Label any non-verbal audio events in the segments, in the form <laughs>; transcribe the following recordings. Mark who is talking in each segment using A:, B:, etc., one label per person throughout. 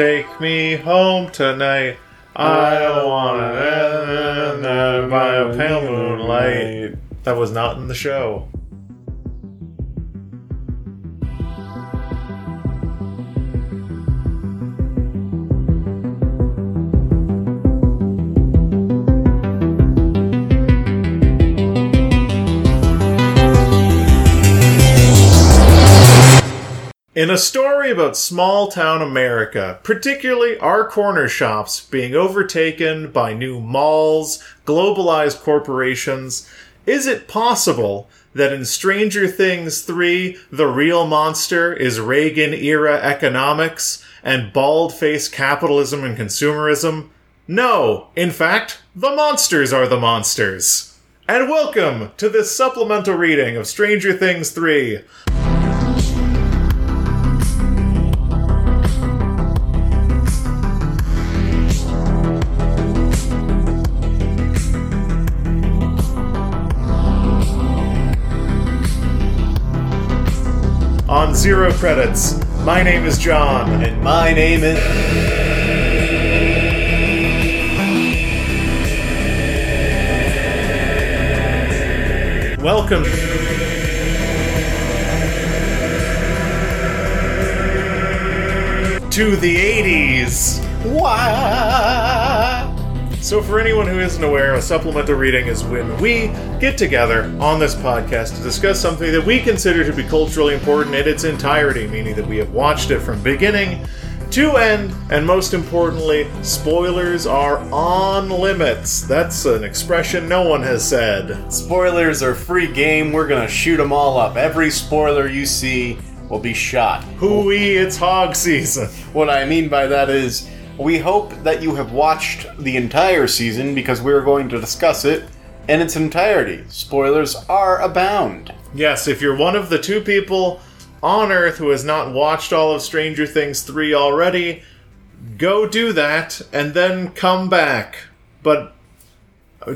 A: Take me home tonight. I want to end by a pale moonlight. That was not in the show. In a story about small town America, particularly our corner shops being overtaken by new malls, globalized corporations, is it possible that in Stranger Things 3, the real monster is Reagan era economics and bald faced capitalism and consumerism? No, in fact, the monsters are the monsters. And welcome to this supplemental reading of Stranger Things 3. On zero credits, my name is John.
B: And my name is.
A: Welcome. To the 80s.
B: Why?
A: So, for anyone who isn't aware, a supplemental reading is when we get together on this podcast to discuss something that we consider to be culturally important in its entirety, meaning that we have watched it from beginning to end, and most importantly, spoilers are on limits. That's an expression no one has said.
B: Spoilers are free game. We're gonna shoot them all up. Every spoiler you see will be shot.
A: Hooey, it's hog season.
B: What I mean by that is, we hope that you have watched the entire season because we're going to discuss it in its entirety. Spoilers are abound.
A: Yes, if you're one of the two people on Earth who has not watched all of Stranger Things 3 already, go do that and then come back. But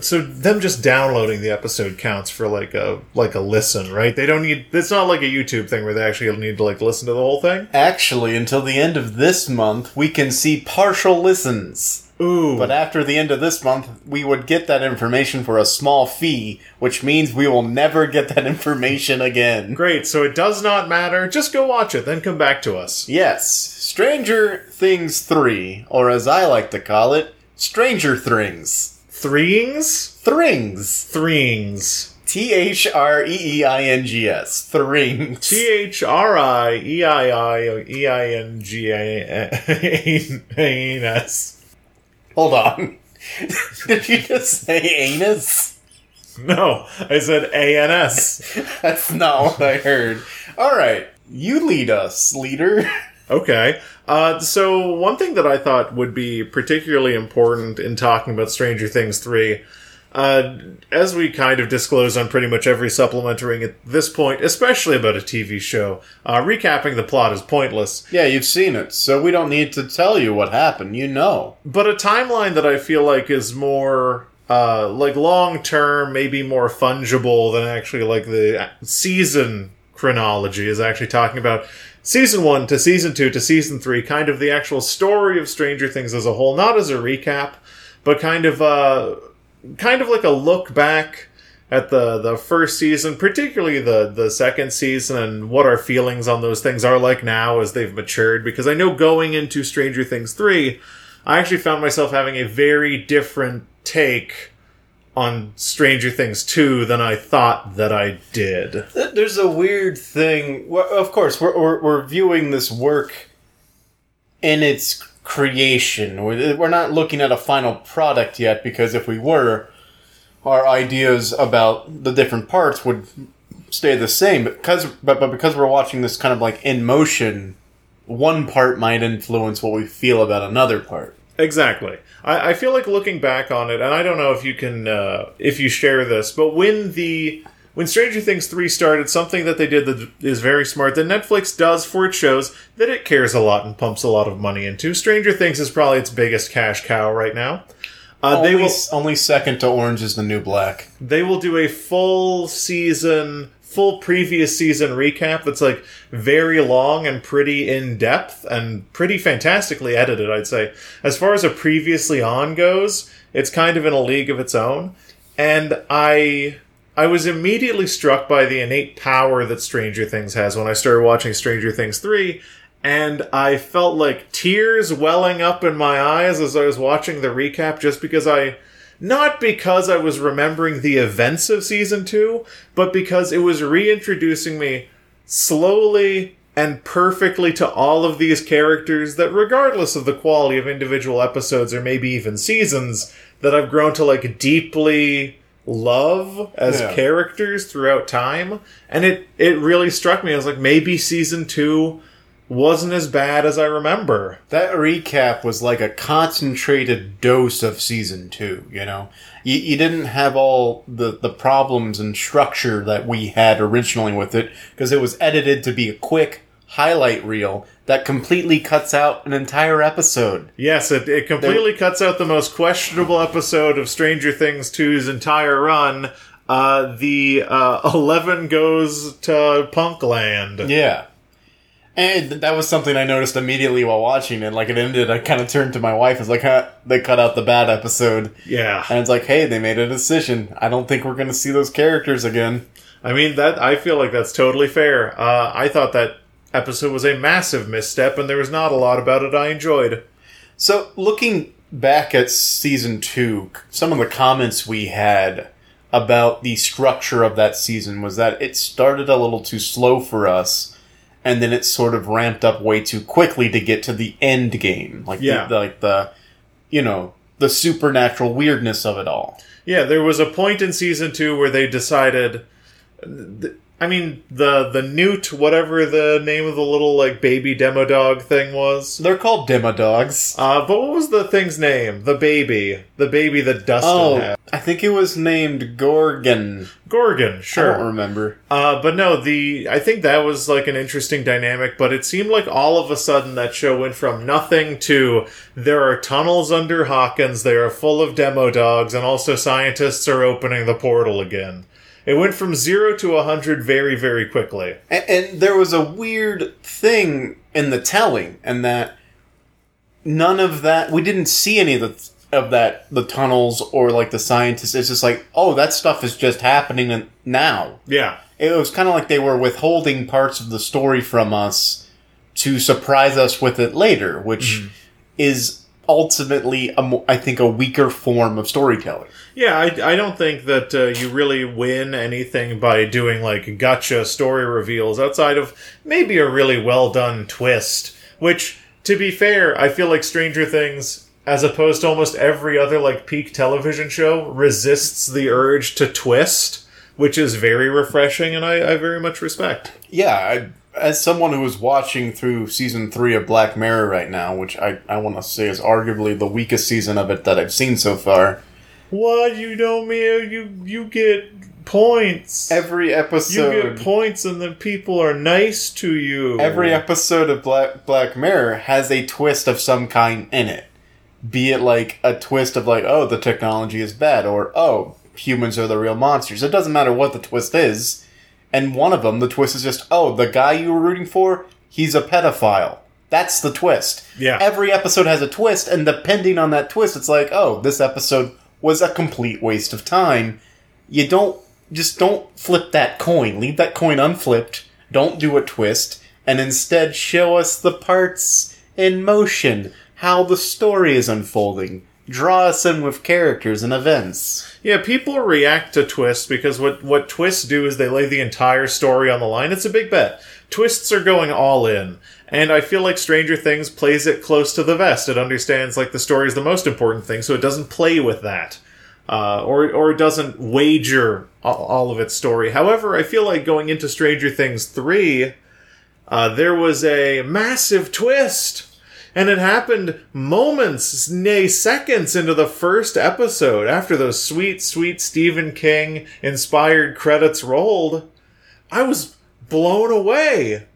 A: so them just downloading the episode counts for like a like a listen, right? They don't need it's not like a YouTube thing where they actually need to like listen to the whole thing.
B: Actually, until the end of this month, we can see partial listens.
A: Ooh.
B: But after the end of this month, we would get that information for a small fee, which means we will never get that <laughs> information again.
A: Great, so it does not matter. Just go watch it, then come back to us.
B: Yes, Stranger Things 3, or as I like to call it, Stranger Things.
A: Threeings?
B: Thrings.
A: Threeings.
B: T H R E E I N G S. Thrings.
A: T H R I E I I E I N G A N S.
B: Hold on. <laughs> Did you just say anus?
A: No, I said A N S. <laughs>
B: That's not what I heard. Alright, you lead us, leader. <laughs>
A: Okay. Uh, so, one thing that I thought would be particularly important in talking about Stranger Things 3, uh, as we kind of disclose on pretty much every supplementary at this point, especially about a TV show, uh, recapping the plot is pointless.
B: Yeah, you've seen it, so we don't need to tell you what happened. You know.
A: But a timeline that I feel like is more uh, like long term, maybe more fungible than actually like the season chronology is actually talking about season one to season two to season three, kind of the actual story of Stranger Things as a whole, not as a recap, but kind of uh, kind of like a look back at the the first season, particularly the the second season, and what our feelings on those things are like now as they've matured. Because I know going into Stranger Things three, I actually found myself having a very different take on Stranger Things 2 than I thought that I did.
B: There's a weird thing. Of course, we're, we're, we're viewing this work in its creation. We're we're not looking at a final product yet because if we were, our ideas about the different parts would stay the same. Because, but, but because we're watching this kind of like in motion, one part might influence what we feel about another part.
A: Exactly. I, I feel like looking back on it, and I don't know if you can, uh, if you share this, but when the when Stranger Things 3 started, something that they did that is very smart that Netflix does for its shows that it cares a lot and pumps a lot of money into. Stranger Things is probably its biggest cash cow right now. Uh,
B: only,
A: they will
B: only second to Orange is the New Black.
A: they will do a full season full previous season recap that's like very long and pretty in depth and pretty fantastically edited, I'd say. As far as a previously on goes, it's kind of in a league of its own. And I I was immediately struck by the innate power that Stranger Things has when I started watching Stranger Things 3 and I felt like tears welling up in my eyes as I was watching the recap just because I not because I was remembering the events of season 2, but because it was reintroducing me slowly and perfectly to all of these characters that regardless of the quality of individual episodes or maybe even seasons that I've grown to like deeply love as
B: Yeah.
A: characters throughout time and it it really struck me I was like maybe season 2 wasn't as bad as I remember.
B: That recap was like a concentrated dose of season two, you know? You, you didn't have all the, the problems and structure that we had originally with it, because it was edited to be a quick highlight reel that completely cuts out an entire episode.
A: Yes, it, it completely cuts out the most questionable episode of Stranger Things 2's entire run. Uh, the uh, <laughs> 11 goes to Punkland.
B: Yeah. And that was something I noticed immediately while watching it. Like it ended, I kind of turned to my wife. It's like, huh, they cut out the bad episode.
A: Yeah.
B: And it's like, hey, they made a decision. I don't think we're going to see those characters again.
A: I mean, that I feel like that's totally fair. Uh, I thought that episode was a massive misstep, and there was not a lot about it I enjoyed.
B: So, looking back at season two, some of the comments we had about the structure of that season was that it started a little too slow for us, and then it sort of ramped up way too quickly to get to the end game, like
A: Yeah.
B: the, like the, you know, the supernatural weirdness of it all.
A: Yeah, there was a point in season two where they decided. th- I mean, the the newt, whatever the name of the little like baby demo dog thing was.
B: They're called demodogs.
A: Uh, but what was the thing's name? The baby, the baby that Dustin
B: Oh,
A: had.
B: I think it was named Gorgon.
A: Gorgon, sure.
B: I don't remember.
A: Uh, but no, the I think that was like an interesting dynamic. But it seemed like all of a sudden that show went from nothing to there are tunnels under Hawkins. They are full of demo dogs, and also scientists are opening the portal again. It went from zero to a hundred very, very quickly.
B: And, and there was a weird thing in the telling, and that none of that we didn't see any of the of that the tunnels or like the scientists. It's just like, oh, that stuff is just happening now.
A: Yeah,
B: It was kind of like they were withholding parts of the story from us to surprise us with it later, which mm-hmm. is ultimately, a mo- I think, a weaker form of storytelling.
A: Yeah, I, I don't think that uh, you really win anything by doing like gotcha story reveals outside of maybe a really well done twist. Which, to be fair, I feel like Stranger Things, as opposed to almost every other like peak television show, resists the urge to twist, which is very refreshing and I, I very much respect.
B: Yeah, I, as someone who is watching through season three of Black Mirror right now, which I, I want to say is arguably the weakest season of it that I've seen so far,
A: What you know me? You you get points.
B: every episode.
A: you get points, and then people are nice to you.
B: every episode of Black Black Mirror has a twist of some kind in it. Be it like a twist of like, oh, the technology is bad, or oh, humans are the real monsters. It doesn't matter what the twist is. And one of them, the twist is just, oh, the guy you were rooting for, he's a pedophile. That's the twist.
A: Yeah.
B: Every episode has a twist, and depending on that twist, it's like, oh, this episode was a complete waste of time. You don't just don't flip that coin. Leave that coin unflipped. Don't do a twist, and instead show us the parts in motion, how the story is unfolding. Draw us in with characters and events.
A: Yeah, people react to twists because what what twists do is they lay the entire story on the line. It's a big bet. Twists are going all in. And I feel like Stranger Things plays it close to the vest. It understands like the story is the most important thing, so it doesn't play with that. Uh, or or it doesn't wager all, of its story. However, I feel like going into Stranger Things 3, uh, there was a massive twist. And it happened moments, nay, seconds into the first episode after those sweet, sweet Stephen King inspired credits rolled. I was blown away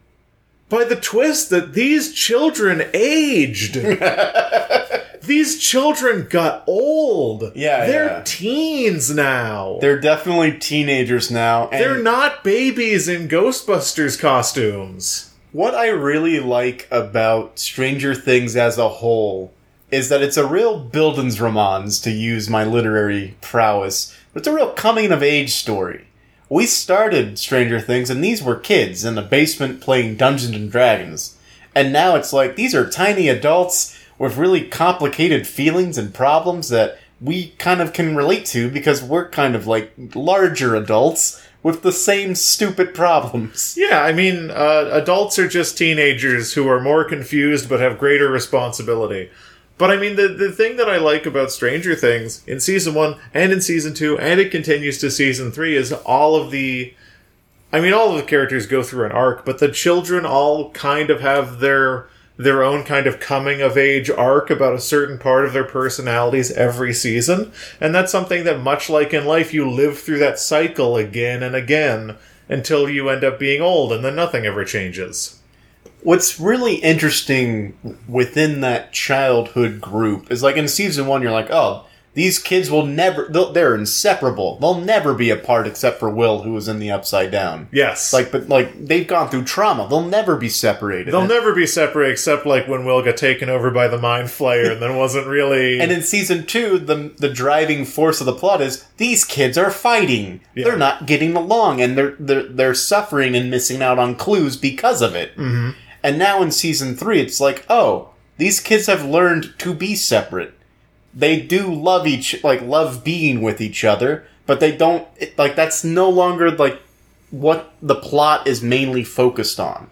A: by the twist that these children aged. <laughs> these children got old.
B: Yeah,
A: they're
B: yeah.
A: teens now.
B: They're definitely teenagers now. And
A: They're not babies in Ghostbusters costumes.
B: What I really like about Stranger Things as a whole is that it's a real Bildungsromans, to use my literary prowess. But it's a real coming of age story. We started Stranger Things, and these were kids in a basement playing Dungeons and Dragons. And now it's like these are tiny adults with really complicated feelings and problems that we kind of can relate to because we're kind of like larger adults with the same stupid problems.
A: Yeah, I mean, uh, adults are just teenagers who are more confused but have greater responsibility. But I mean, the, the thing that I like about Stranger Things in season one and in season two, and it continues to season three, is all of the. I mean, all of the characters go through an arc, but the children all kind of have their their own kind of coming of age arc about a certain part of their personalities every season. And that's something that, much like in life, you live through that cycle again and again until you end up being old, and then nothing ever changes.
B: What's really interesting within that childhood group is like in season one, you're like, oh, these kids will never, they're inseparable. They'll never be apart except for Will, who was in the Upside Down.
A: Yes.
B: Like, but like, they've gone through trauma. They'll never be separated.
A: They'll
B: And-
A: never be separate except like when Will got taken over by the Mind Flayer and then wasn't really. <laughs>
B: And in season two, the the driving force of the plot is these kids are fighting.
A: Yeah.
B: They're not getting along, and they're they're they're suffering and missing out on clues because of it. Mm-hmm. And now in season three, it's like, oh, these kids have learned to be separate. They do love each like love being with each other, but they don't it, like that's no longer like what the plot is mainly focused on.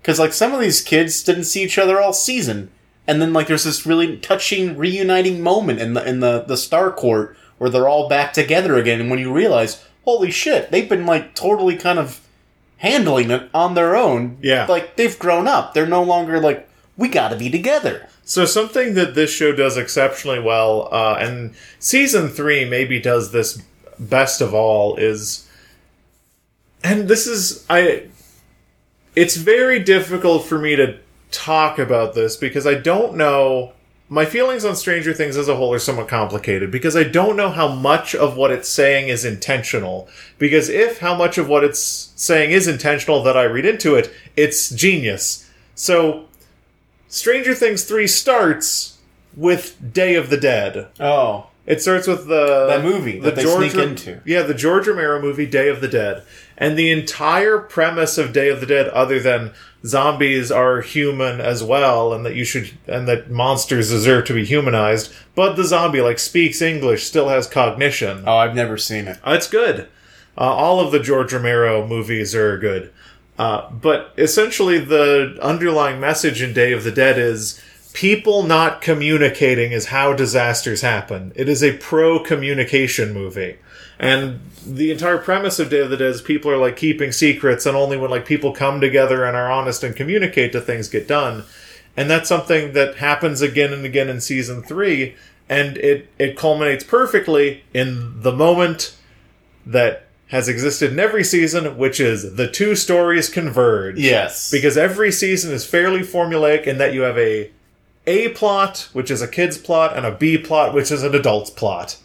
B: Because like some of these kids didn't see each other all season, and then like there's this really touching reuniting moment in the in the the Starcourt where they're all back together again, and when you realize, holy shit, they've been like totally kind of handling it on their own.
A: Yeah.
B: like they've grown up. They're no longer like we got to be together.
A: So something that this show does exceptionally well, uh, and season three maybe does this best of all, is, and this is I. It's very difficult for me to talk about this because I don't know. My feelings on Stranger Things as a whole are somewhat complicated because I don't know how much of what it's saying is intentional. Because if how much of what it's saying is intentional that I read into it, it's genius. So Stranger Things 3 starts with Day of the Dead.
B: Oh,
A: It starts with the
B: That movie that they sneak into.
A: Yeah, the George Romero movie Day of the Dead. And the entire premise of Day of the Dead other than zombies are human as well and that you should and that monsters deserve to be humanized, but the zombie like speaks English, still has cognition.
B: oh, I've never seen it.
A: Uh, It's good. Uh, all of the George Romero movies are good. Uh, but essentially, the underlying message in Day of the Dead is people not communicating is how disasters happen. It is a pro communication movie. And the entire premise of Day of the Dead is people are like keeping secrets, and only when like people come together and are honest and communicate do things get done. And that's something that happens again and again in season three, and it, it culminates perfectly in the moment that has existed in every season, which is the two stories converge.
B: Yes,
A: Because every season is fairly formulaic in that you have a A plot, which is a kid's plot, and a B plot, which is an adult's plot.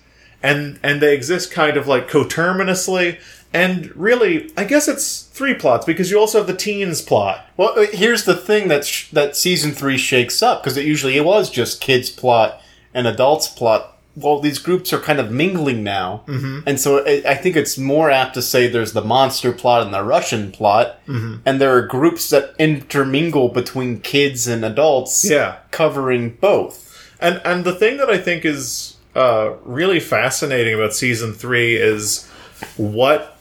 A: And and they exist kind of like coterminously. And really, I guess it's three plots because you also have the teens plot.
B: Well, uh, here's the thing that sh- that season three shakes up because it usually it was just kids plot and adults plot. Well, these groups are kind of mingling now, mm-hmm. and so I I think it's more apt to say there's the monster plot and the Russian plot, mm-hmm. and there are groups that intermingle between kids and adults,
A: Yeah.
B: covering both.
A: And and the thing that I think is uh, really fascinating about season three is what.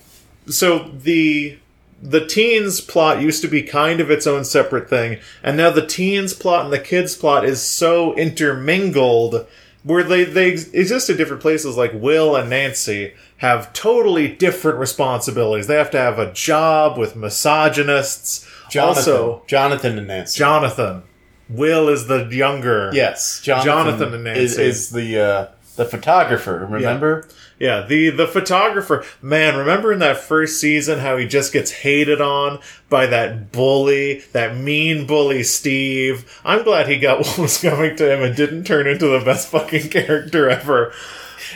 A: So the the teens plot used to be kind of its own separate thing, and now the teens plot and the kids plot is so intermingled where they they exist in different places. Like Will and Nancy have totally different responsibilities. They have to have a job with misogynists.
B: Jonathan,
A: Also,
B: Jonathan and Nancy.
A: Jonathan. Will is the younger.
B: yes, Jonathan,
A: Jonathan and
B: is,
A: Nancy.
B: is the uh, the photographer. Remember?
A: Yeah, the the photographer, man, remember in that first season how he just gets hated on by that bully, that mean bully Steve. I'm glad he got <laughs> what was coming to him and didn't turn into the best fucking character ever.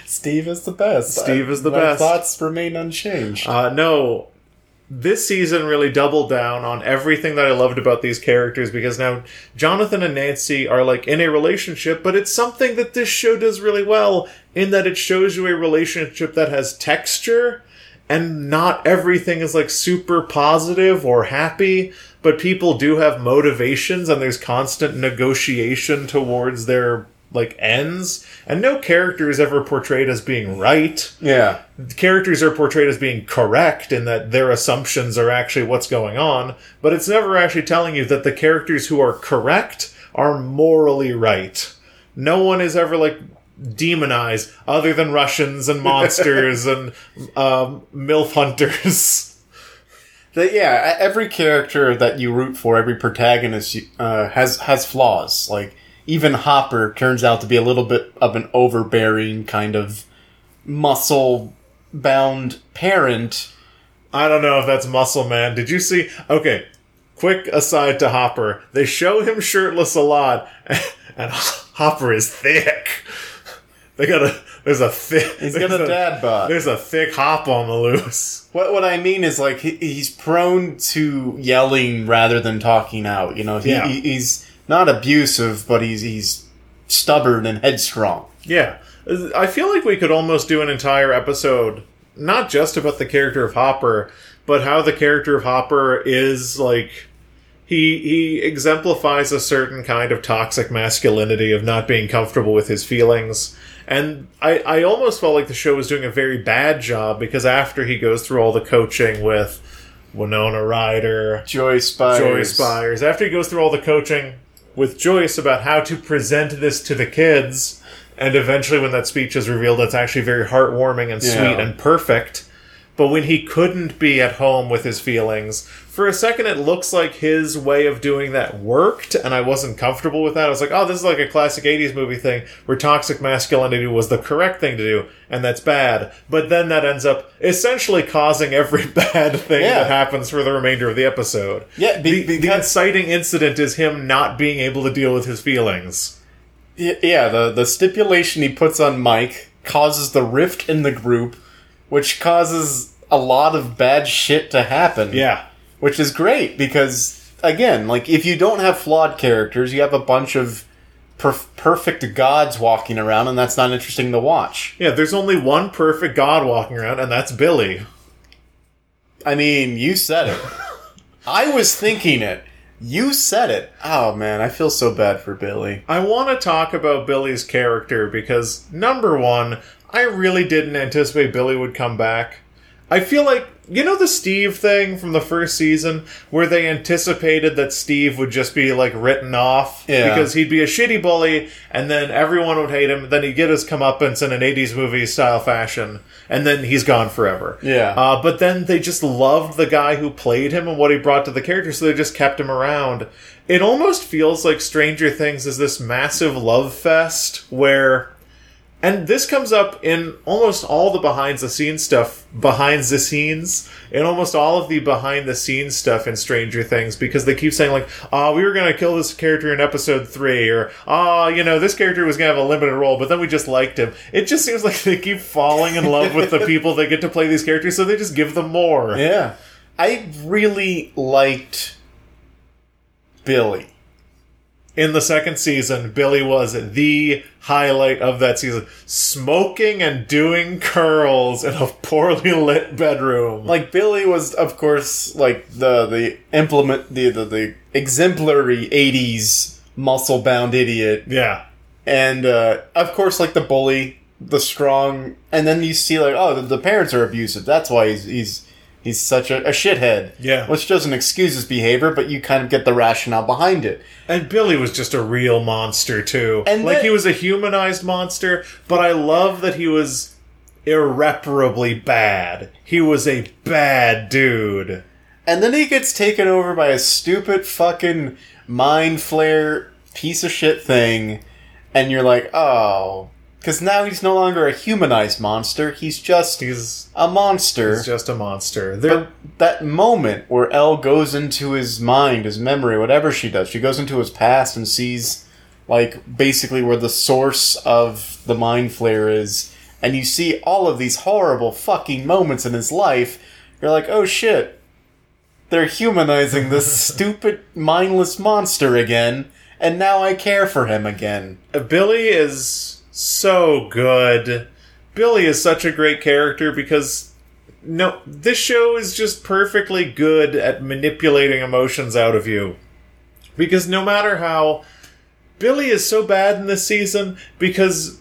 B: Steve is the best.
A: Steve is the best.
B: Thoughts remain unchanged.
A: Uh, no, this season really doubled down on everything that I loved about these characters because now Jonathan and Nancy are like in a relationship, but it's something that this show does really well in that it shows you a relationship that has texture and not everything is like super positive or happy, but people do have motivations and there's constant negotiation towards their like ends and no character is ever portrayed as being right
B: yeah.
A: characters are portrayed as being correct in that their assumptions are actually what's going on, but it's never actually telling you that the characters who are correct are morally right. No one is ever like demonized other than Russians and monsters <laughs> and um, MILF hunters.
B: That yeah, every character that you root for, every protagonist uh, has has flaws. Like even Hopper turns out to be a little bit of an overbearing kind of muscle bound parent.
A: I don't know if that's Muscle Man. Did you see? Okay, quick aside to Hopper. They show him shirtless a lot, <laughs> and Hopper is thick. They got a there's a thick.
B: He's got
A: there's
B: a dad bod.
A: There's a thick hop on the loose.
B: What what I mean is like he, he's prone to yelling rather than talking out. You know, he,
A: Yeah.
B: he- he's not abusive, but he's he's stubborn and headstrong.
A: Yeah, I feel like we could almost do an entire episode not just about the character of Hopper, but how the character of Hopper is like he he exemplifies a certain kind of toxic masculinity of not being comfortable with his feelings. And I, I almost felt like the show was doing a very bad job because after he goes through all the coaching with Winona Ryder,
B: Joyce Spires.
A: Joyce Byers. After he goes through all the coaching with Joyce about how to present this to the kids, and eventually when that speech is revealed, it's actually very heartwarming and sweet
B: Yeah.
A: and perfect. But when he couldn't be at home with his feelings, for a second it looks like his way of doing that worked, and I wasn't comfortable with that. I was like, oh, this is like a classic 80s movie thing where toxic masculinity was the correct thing to do, and that's bad. But then that ends up essentially causing every <laughs> bad thing
B: Yeah.
A: that happens for the remainder of the episode.
B: Yeah, be-
A: the, the inciting incident is him not being able to deal with his feelings.
B: Yeah, the the stipulation he puts on Mike causes the rift in the group, which causes a lot of bad shit to happen.
A: Yeah.
B: Which is great because again, like if you don't have flawed characters, you have a bunch of perf- perfect gods walking around, and that's not interesting to watch.
A: Yeah, there's only one perfect god walking around, and that's Billy.
B: I mean, you said it. <laughs> I was thinking it. You said it. Oh man, I feel so bad for Billy.
A: I want to talk about Billy's character because, number one, I really didn't anticipate Billy would come back. I feel like, you know, the Steve thing from the first season where they anticipated that Steve would just be, like, written off
B: Yeah.
A: because he'd be a shitty bully and then everyone would hate him, then he'd get his comeuppance in an 80s movie style fashion, and then he's gone forever.
B: Yeah.
A: Uh, but then they just loved the guy who played him and what he brought to the character, so they just kept him around. It almost feels like Stranger Things is this massive love fest where. And this comes up in almost all the behind the scenes stuff, behind the scenes, in almost all of the behind the scenes stuff in Stranger Things, because they keep saying, like, oh, we were going to kill this character in episode three, or, oh, you know, this character was going to have a limited role, but then we just liked him. It just seems like they keep falling in love with the <laughs> people that get to play these characters, so they just give them more.
B: Yeah. I really liked Billy.
A: In the second season, Billy was the highlight of that season. Smoking and doing curls in a poorly lit bedroom.
B: Like Billy was, of course, like the the implement the the, the exemplary '80s muscle bound idiot,
A: yeah.
B: and uh, of course, like the bully, the strong, and then you see like, oh, the, the parents are abusive. That's why he's he's he's such a, a shithead.
A: Yeah.
B: which doesn't excuse his behavior, but you kind of get the rationale behind it.
A: And Billy was just a real monster too.
B: And
A: like he was a humanized monster, but I love that he was irreparably bad. He was a bad dude.
B: And then he gets taken over by a stupid fucking mind flayer piece of shit thing, and you're like, oh, Because now he's no longer a humanized monster. He's just
A: He's,
B: a monster.
A: he's just a monster. There,
B: But that moment where El goes into his mind, his memory, whatever she does, she goes into his past and sees, like, basically where the source of the mind flayer is, and you see all of these horrible fucking moments in his life, you're like, oh shit. They're humanizing this <laughs> stupid, mindless monster again, and now I care for him again.
A: Billy is so good. Billy is such a great character because no, this show is just perfectly good at manipulating emotions out of you. Because no matter how Billy is so bad in this season because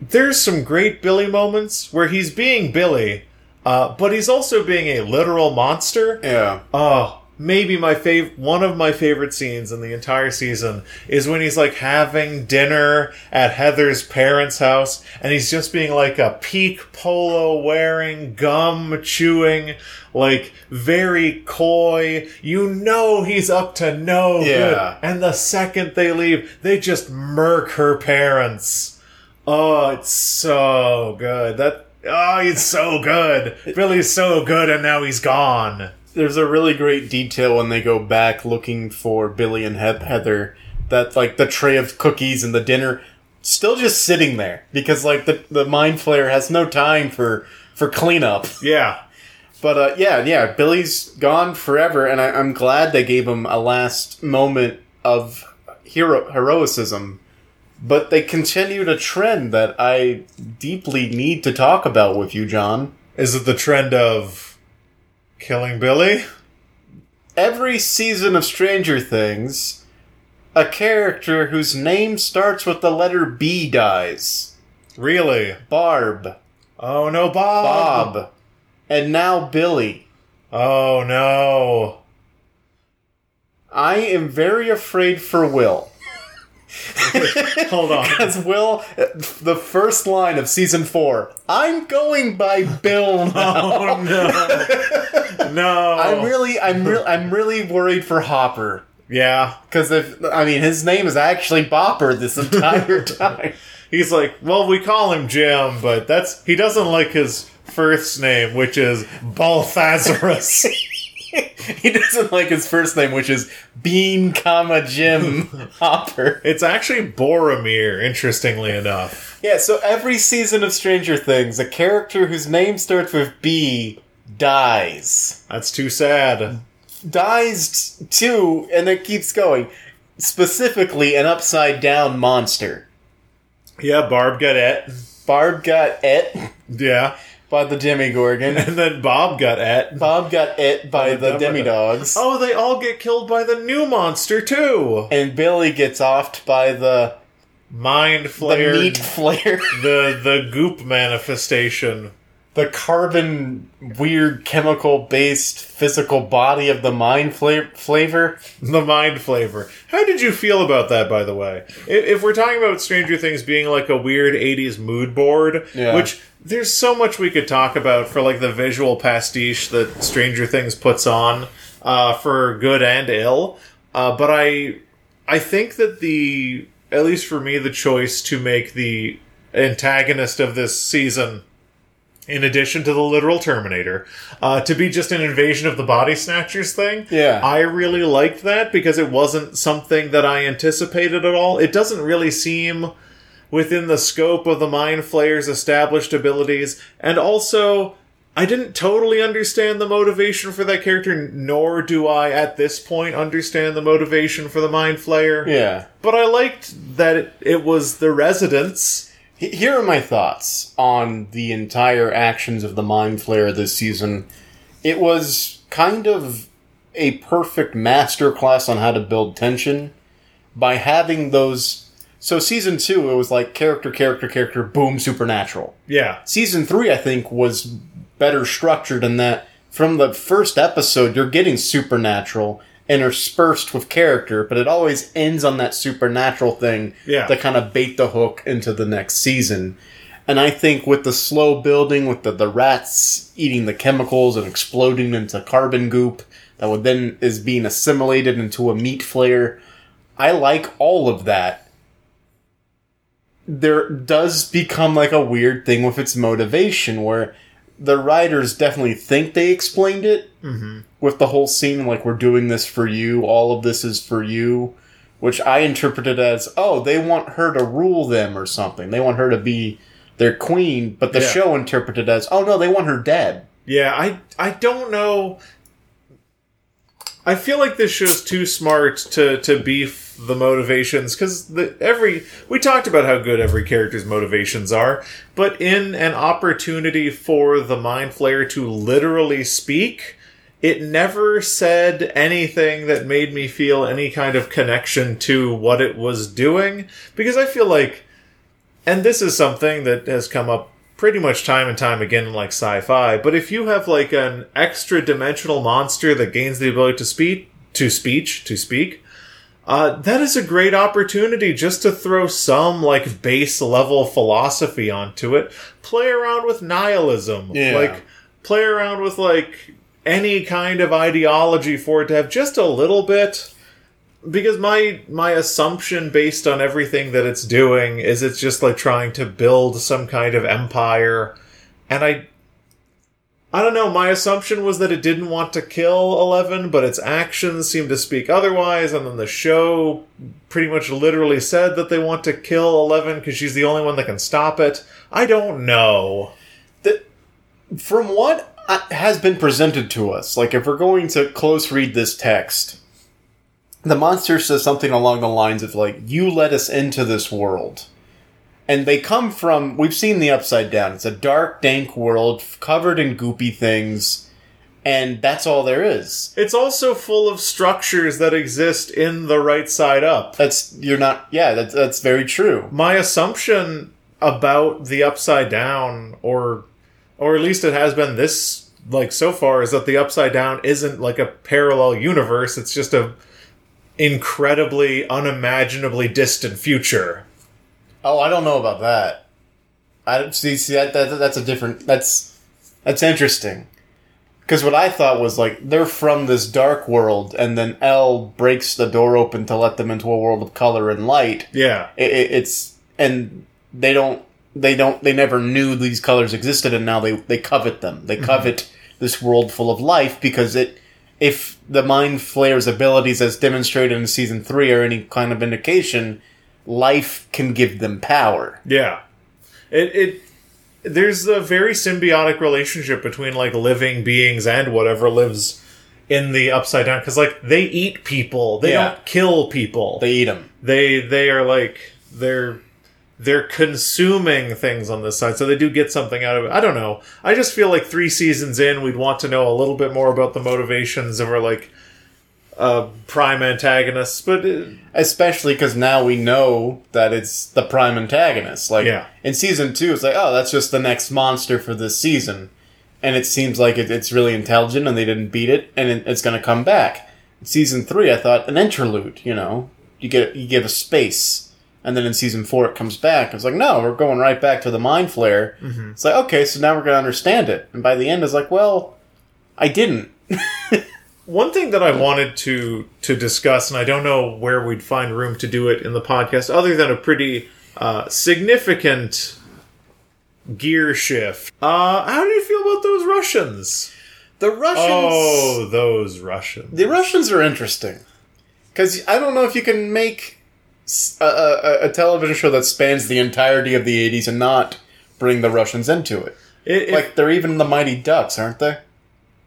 A: there's some great Billy moments where he's being Billy, uh, but he's also being a literal monster.
B: Yeah.
A: Oh, maybe my fav- one of my favorite scenes in the entire season is when he's like having dinner at Heather's parents' house and he's just being like a peak polo wearing, gum chewing, like very coy. You know he's up to no
B: Yeah.
A: good. And the second they leave, they just murk her parents. Oh, it's so good. That oh, he's so good. Billy's so good, and now he's gone.
B: There's a really great detail when they go back looking for Billy and Heath- Heather that like the tray of cookies and the dinner still just sitting there because like the the mind flayer has no time for for cleanup.
A: Yeah,
B: But uh, yeah, yeah, Billy's gone forever, and I, I'm glad they gave him a last moment of hero heroicism. But they continued a trend that I deeply need to talk about with you, John.
A: is it the trend of killing Billy?
B: every season of Stranger Things, a character whose name starts with the letter B dies.
A: Really?
B: Barb,
A: Oh no, Bob!
B: Bob, and now Billy.
A: Oh no!
B: I am very afraid for Will. <laughs>
A: Hold on.
B: As Will, the first line of season four, I'm going by Bill <laughs> oh, now.
A: Oh no! <laughs> No!
B: I'm really, I'm really, I'm really worried for Hopper
A: yeah.
B: because if I mean his name is actually Bopper this entire time.
A: He's like, well, we call him Jim, but that's he doesn't like his first name, which is Balthazarus. <laughs>
B: he doesn't like his first name, which is Bean, comma Jim <laughs> Hopper.
A: it's actually Boromir, interestingly enough.
B: Yeah, so every season of Stranger Things, a character whose name starts with B dies.
A: That's too sad.
B: Dies t- too, and it keeps going. Specifically, an upside down monster.
A: Yeah, Barb got it.
B: Barb got it.
A: Yeah.
B: By the Demigorgon. <laughs>
A: And then Bob got et.
B: Bob got et by
A: the
B: the
A: Demidog.
B: Demidogs.
A: Oh, they all get killed by the new monster too.
B: And Billy gets offed by the,
A: Mind
B: flayer,
A: the
B: meat flare. <laughs>
A: The the goop manifestation.
B: the carbon weird chemical based physical body of the mind fla- flavor
A: The mind flavor. How did you feel about that, by the way? If, if we're talking about Stranger Things being like a weird 80s mood board,
B: Yeah.
A: which there's so much we could talk about for like the visual pastiche that Stranger Things puts on uh, for good and ill. Uh, but I, I think that the, at least for me, the choice to make the antagonist of this season in addition to the literal Terminator, uh, to be just an invasion of the body snatchers thing.
B: Yeah.
A: I really liked that because it wasn't something that I anticipated at all. It doesn't really seem within the scope of the Mind Flayer's established abilities, and also. I didn't totally understand the motivation for that character, nor do I at this point understand the motivation for the Mind Flayer.
B: yeah
A: But I liked that it, it was the residents.
B: Here are my thoughts on the entire actions of the mind Flayer this season it was kind of a perfect masterclass on how to build tension by having those so season two it was like character character character boom supernatural
A: Yeah.
B: season three, I think, was better structured in that from the first episode, you're getting supernatural interspersed with character, but it always ends on that supernatural thing
A: Yeah.
B: to kind of bait the hook into the next season. And I think with the slow building, with the, the rats eating the chemicals and exploding into carbon goop that would then is being assimilated into a meat flare, I like all of that there does become like a weird thing with its motivation where the writers definitely think they explained it
A: Mm-hmm.
B: with the whole scene like we're doing this for you all of this is for you which i interpreted as oh they want her to rule them or something they want her to be their queen but the
A: Yeah.
B: show interpreted as oh no they want her dead
A: Yeah, I I don't know. I feel like this show's too smart to to beef the motivations because the every we talked about how good every character's motivations are, but in an opportunity for the mind flayer to literally speak, it never said anything that made me feel any kind of connection to what it was doing because I feel like and this is something that has come up pretty much time and time again in like sci-fi but if you have like an extra dimensional monster that gains the ability to speak to speech to speak uh, that is a great opportunity just to throw some like base level philosophy onto it. Play around with nihilism.
B: Yeah.
A: like play around with like any kind of ideology for it to have just a little bit. Because my my assumption based on everything that it's doing is it's just like trying to build some kind of empire. And i i don't know my assumption was that it didn't want to kill 11 but its actions seem to speak otherwise and then the show pretty much literally said that they want to kill 11 because she's the only one that can stop it. I don't know.
B: The, from what uh, has been presented to us, like if we're going to close read this text, the monster says something along the lines of like, "You let us into this world," and they come from. We've seen the upside down. It's a dark, dank world covered in goopy things, and that's all there is.
A: it's also full of structures that exist in the right side up
B: That's you're not. Yeah, that's that's very true.
A: my assumption about the upside down or or at least it has been this like so far is that the upside down isn't like a parallel universe it's just a incredibly unimaginably distant future
B: Oh, I don't know about that. I don't see. See that, that that's a different. That's that's interesting. Because what I thought was like they're from this dark world, and then El breaks the door open to let them into a world of color and light.
A: yeah
B: It, it, it's and they don't. They don't. They never knew these colors existed, and now they they covet them. They mm-hmm. covet this world full of life because it. If the mind flayer's abilities, as demonstrated in season three, are any kind of indication, life can give them power.
A: yeah it it there's a very symbiotic relationship between like living beings and whatever lives in the upside down because like they eat people they
B: Yeah.
A: don't kill people
B: They eat them.
A: they they are like they're they're consuming things on this side so they do get something out of it i don't know i just feel like three seasons in we'd want to know a little bit more about the motivations of our like uh prime antagonists but uh,
B: Especially because now we know that it's the prime antagonist. Like
A: Yeah.
B: in season two, it's like, oh, that's just the next monster for this season, and it seems like it, it's really intelligent, and they didn't beat it, and it, it's going to come back. In season three, I thought an interlude. You know, you get you give a space, and then in season four, it comes back. It's like, no, we're going right back to the mind flayer. It's like, okay, so now we're going to understand it, and by the end, it's like, well, I didn't. <laughs>
A: one thing that i wanted to to discuss and i don't know where we'd find room to do it in the podcast other than a pretty uh significant gear shift uh how do you feel about those russians
B: The Russians.
A: oh those russians
B: The Russians are interesting because I don't know if you can make a television show that spans the entirety of the '80s and not bring the Russians into it.
A: It- it-
B: Like they're even the Mighty Ducks, aren't they?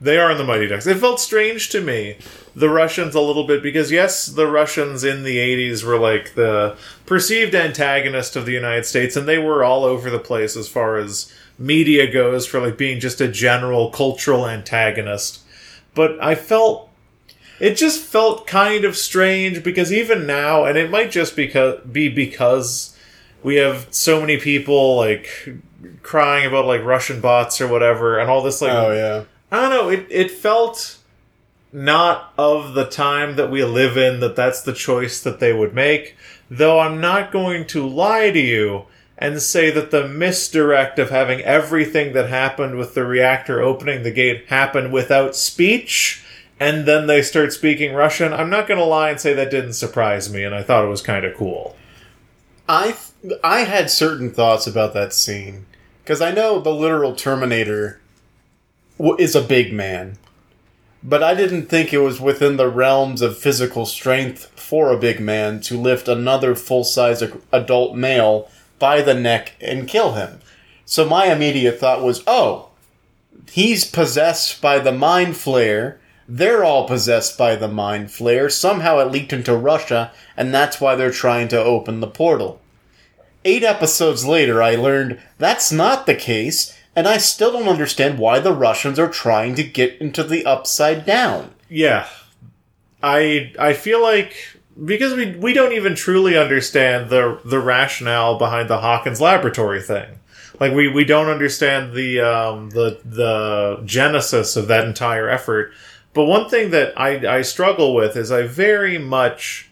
A: They are in the Mighty Ducks. It felt strange to me, the Russians a little bit, because yes, the Russians in the 80s were like the perceived antagonist of the United States, and they were all over the place as far as media goes for like being just a general cultural antagonist. But I felt. It just felt kind of strange because even now, and it might just because, be because we have so many people like crying about like Russian bots or whatever, and all this like
B: Oh yeah.
A: I don't know. It it felt not of the time that we live in that that's the choice that they would make. Though I'm not going to lie to you and say that the misdirect of having everything that happened with the reactor opening the gate happen without speech and then they start speaking Russian. I'm not going to lie and say that didn't surprise me and I thought it was kind of cool.
B: I th- I had certain thoughts about that scene because I know the literal Terminator is a big man, but I didn't think it was within the realms of physical strength for a big man to lift another full size adult male by the neck and kill him. So my immediate thought was, oh, he's possessed by the mind flayer. They're all possessed by the mind flayer. Somehow it leaked into Russia, and that's why they're trying to open the portal. Eight episodes later, I learned that's not the case, and I still don't understand why the Russians are trying to get into the upside down.
A: Yeah. I I feel like because we we don't even truly understand the the rationale behind the Hawkins laboratory thing. Like we, we don't understand the um, the the genesis of that entire effort. But one thing that I, I struggle with is I very much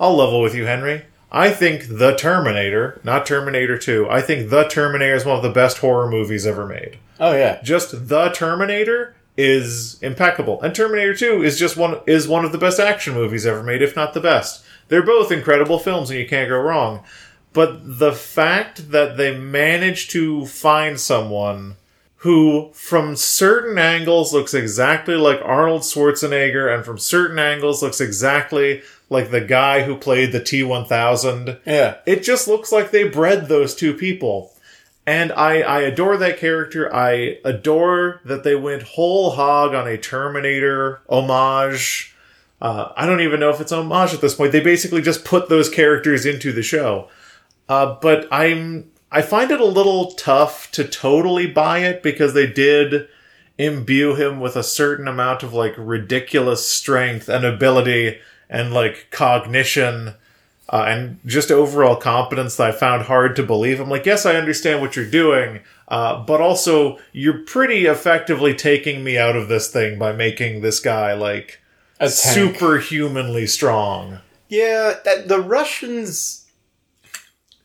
A: I'll level with you, Henry. I think The Terminator, not Terminator 2, I think The Terminator is one of the best horror movies ever made.
B: Oh yeah.
A: Just The Terminator is impeccable. And Terminator 2 is just one is one of the best action movies ever made, if not the best. They're both incredible films and you can't go wrong. But the fact that they managed to find someone who, from certain angles, looks exactly like Arnold Schwarzenegger, and from certain angles, looks exactly like the guy who played the T 1000.
B: Yeah.
A: It just looks like they bred those two people. And I, I adore that character. I adore that they went whole hog on a Terminator homage. Uh, I don't even know if it's homage at this point. They basically just put those characters into the show. Uh, but I'm I find it a little tough to totally buy it because they did imbue him with a certain amount of like ridiculous strength and ability and like cognition uh, and just overall competence that I found hard to believe. I'm like, yes, I understand what you're doing, uh, but also you're pretty effectively taking me out of this thing by making this guy like superhumanly strong.
B: Yeah, that, the Russians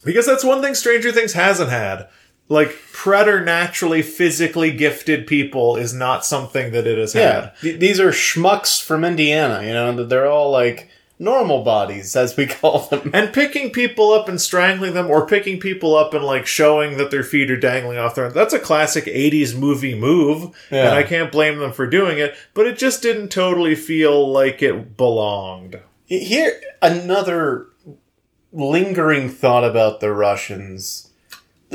A: because that's one thing Stranger Things hasn't had. Like preternaturally physically gifted people is not something that it has
B: yeah. had. Th- these are schmucks from Indiana, you know, they're all like normal bodies, as we <laughs> call them.
A: And picking people up and strangling them, or picking people up and like showing that their feet are dangling off their that's a classic 80s movie move. Yeah. And I can't blame them for doing it, but it just didn't totally feel like it belonged.
B: Here, another lingering thought about the Russians.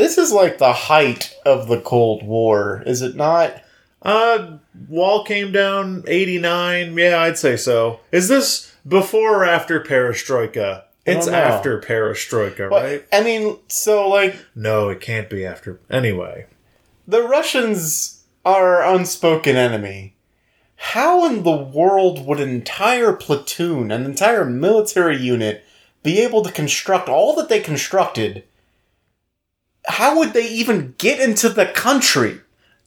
B: This is like the height of the Cold War, is it not?
A: Uh, wall came down 89. Yeah, I'd say so. Is this before or after Perestroika? It's after Perestroika, right?
B: I mean, so like.
A: No, it can't be after. Anyway.
B: The Russians are unspoken enemy. How in the world would an entire platoon, an entire military unit, be able to construct all that they constructed, how would they even get into the country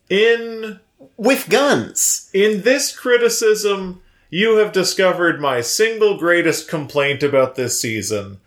A: in
B: with guns?
A: In this criticism, you have discovered my single greatest complaint about this season,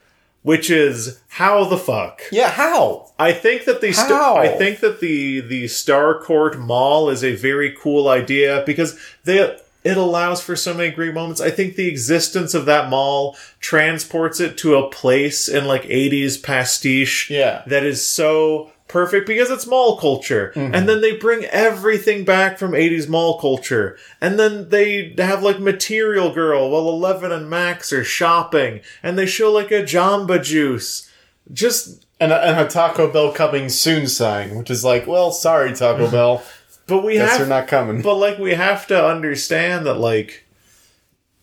A: which is how the fuck?
B: Yeah, how?
A: I think that the st- I think that the the Starcourt Mall is a very cool idea because they it allows for so many great moments. I think the existence of that mall transports it to a place in like 80s pastiche
B: yeah.
A: that is so perfect because it's mall culture. Mm-hmm. And then they bring everything back from 80s mall culture. And then they have like Material Girl while Eleven and Max are shopping and they show like a Jamba Juice. Just
B: and a, and a Taco Bell coming soon sign, which is like, well, sorry, Taco <laughs> Bell.
A: But we
B: Guess
A: have
B: they're not coming.
A: But like we have to understand that like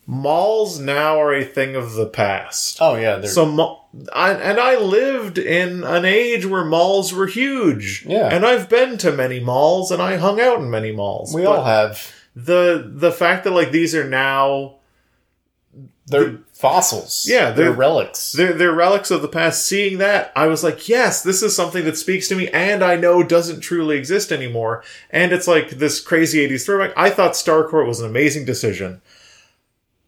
A: malls now are a thing of the past.
B: Oh yeah, they're...
A: so I, and I lived in an age where malls were huge.
B: Yeah,
A: and I've been to many malls and I hung out in many malls.
B: We all have.
A: The the fact that like these are now
B: they're fossils.
A: Yeah,
B: they're, they're, relics.
A: They're, they're relics of the past. Seeing that, I was like, yes, this is something that speaks to me and I know doesn't truly exist anymore. And it's like this crazy 80s throwback. I thought Starcourt was an amazing decision.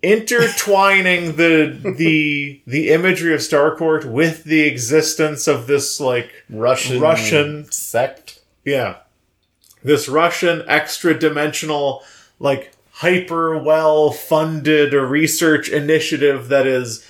A: Intertwining <laughs> the the the imagery of Starcourt with the existence of this like
B: Russian
A: Russian
B: sect.
A: Yeah. This Russian extra dimensional like hyper well funded research initiative that is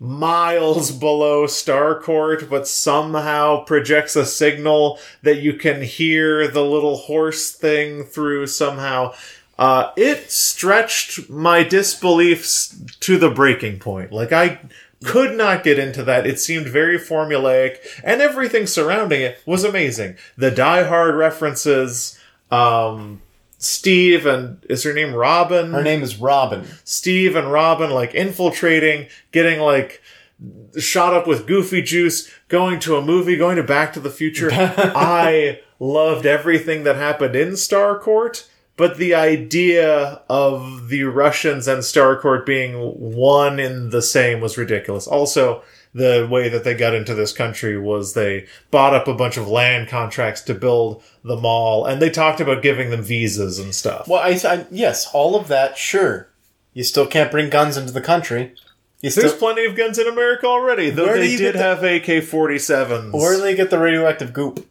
A: miles below Starcourt, but somehow projects a signal that you can hear the little horse thing through somehow. Uh, it stretched my disbeliefs to the breaking point. Like, I could not get into that. It seemed very formulaic, and everything surrounding it was amazing. The Die Hard references, um, Steve and is her name Robin?
B: Her name is Robin.
A: Steve and Robin like infiltrating, getting like shot up with goofy juice, going to a movie, going to Back to the Future. <laughs> I loved everything that happened in Starcourt, but the idea of the Russians and Starcourt being one in the same was ridiculous. Also, the way that they got into this country was they bought up a bunch of land contracts to build the mall, and they talked about giving them visas and stuff.
B: Well, I, I yes, all of that, sure. You still can't bring guns into the country. You
A: There's
B: still,
A: plenty of guns in America already, though they did
B: get
A: have AK 47s.
B: where do they get the radioactive goop?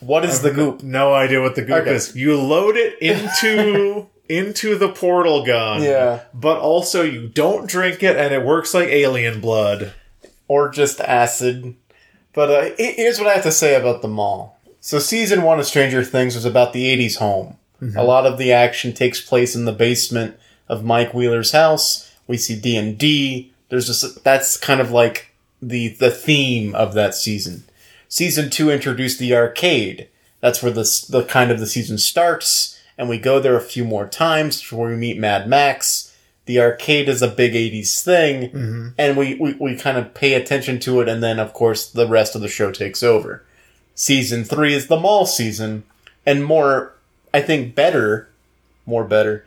B: What is the goop?
A: No idea what the goop
B: Okay.
A: is. You load it into <laughs> into the portal gun.
B: Yeah.
A: But also you don't drink it and it works like alien blood.
B: Or just acid. But uh, here's what I have to say about the mall. So season one of Stranger Things was about the '80s home. A lot of the action takes place in the basement of Mike Wheeler's house. We see D and D. There's just that's kind of like the the theme of that season. Season two introduced the arcade. That's where the the kind of the season starts, and we go there a few more times before we meet Mad Max. The arcade is a big '80s thing, mm-hmm. and we, we we kind of pay attention to it, and then of course the rest of the show takes over. Season three is the mall season, and more, I think, better, more better.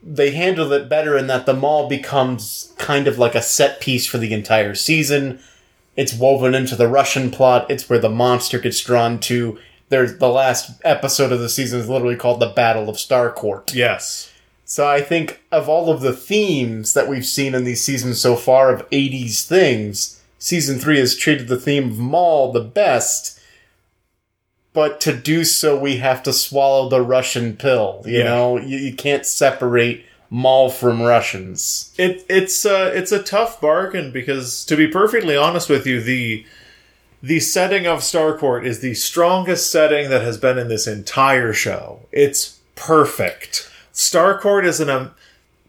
B: They handle it better in that the mall becomes kind of like a set piece for the entire season. It's woven into the Russian plot. It's where the monster gets drawn to. There's the last episode of the season is literally called the Battle of Starcourt.
A: Yes.
B: So I think of all of the themes that we've seen in these seasons so far of 80s things, season 3 has treated the theme of mall the best. But to do so, we have to swallow the Russian pill. You
A: Yeah.
B: know, you, you can't separate mall from Russians.
A: It it's uh it's a tough bargain because to be perfectly honest with you, the the setting of Starcourt is the strongest setting that has been in this entire show. It's perfect. Starcourt is an um,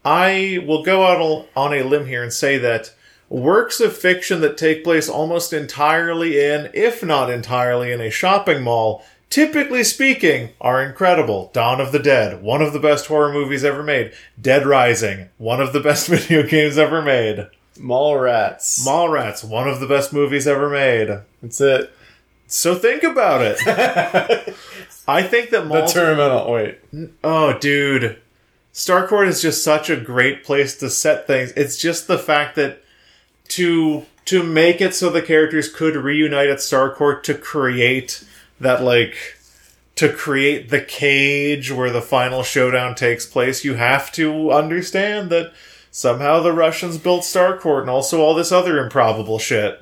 A: I will go out on- a limb here and say that works of fiction that take place almost entirely in, if not entirely in a shopping mall, typically speaking, are incredible. Dawn of the Dead, one of the best horror movies ever made. Dead Rising, one of the best <laughs> video games ever made.
B: Mall rats.
A: Mallrats, one of the best movies ever made.
B: That's it.
A: So think about it. <laughs> I think that
B: The terminal. Wait.
A: Oh, dude. Starcourt is just such a great place to set things. It's just the fact that to to make it so the characters could reunite at Starcourt to create that like to create the cage where the final showdown takes place, you have to understand that somehow the Russians built Starcourt and also all this other improbable shit.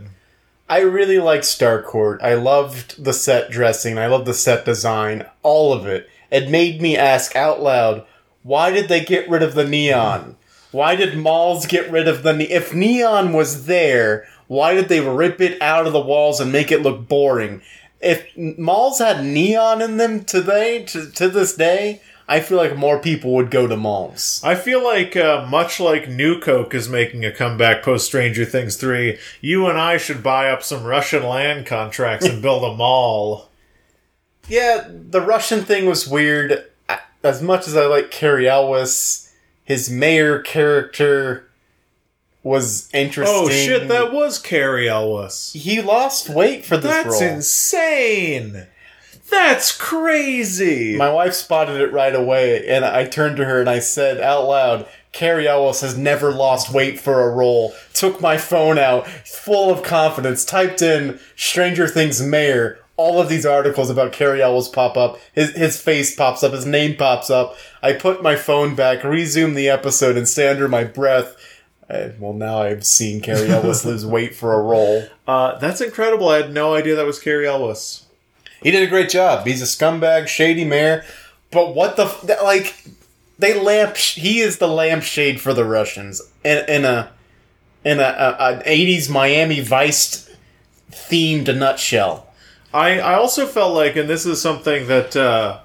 B: I really liked Starcourt. I loved the set dressing. I loved the set design. All of it. It made me ask out loud, why did they get rid of the neon? Why did malls get rid of the ne- if neon was there? Why did they rip it out of the walls and make it look boring? If malls had neon in them today, to, to this day, I feel like more people would go to malls.
A: I feel like, uh, much like New Coke is making a comeback post Stranger Things 3, you and I should buy up some Russian land contracts and build a mall.
B: Yeah, the Russian thing was weird. As much as I like Cary Elwes, his mayor character was interesting.
A: Oh shit, that was Cary Elwes.
B: he lost weight for this
A: That's
B: role.
A: insane! That's crazy!
B: My wife spotted it right away, and I turned to her and I said out loud, Cary Elwes has never lost weight for a role. Took my phone out, full of confidence, typed in Stranger Things mayor. All of these articles about Cary Elwes pop up. His, his face pops up, his name pops up. I put my phone back, resume the episode, and say under my breath, eh, well, now I've seen Cary Elwes <laughs> lose weight for a role.
A: uh, that's incredible. I had no idea that was Cary Elwes.
B: He did a great job. He's a scumbag, shady mayor. But what the like? They lamp. He is the lampshade for the Russians in, in a in a, a, an 80s Miami Vice themed nutshell.
A: I, I also felt like, and this is something that uh,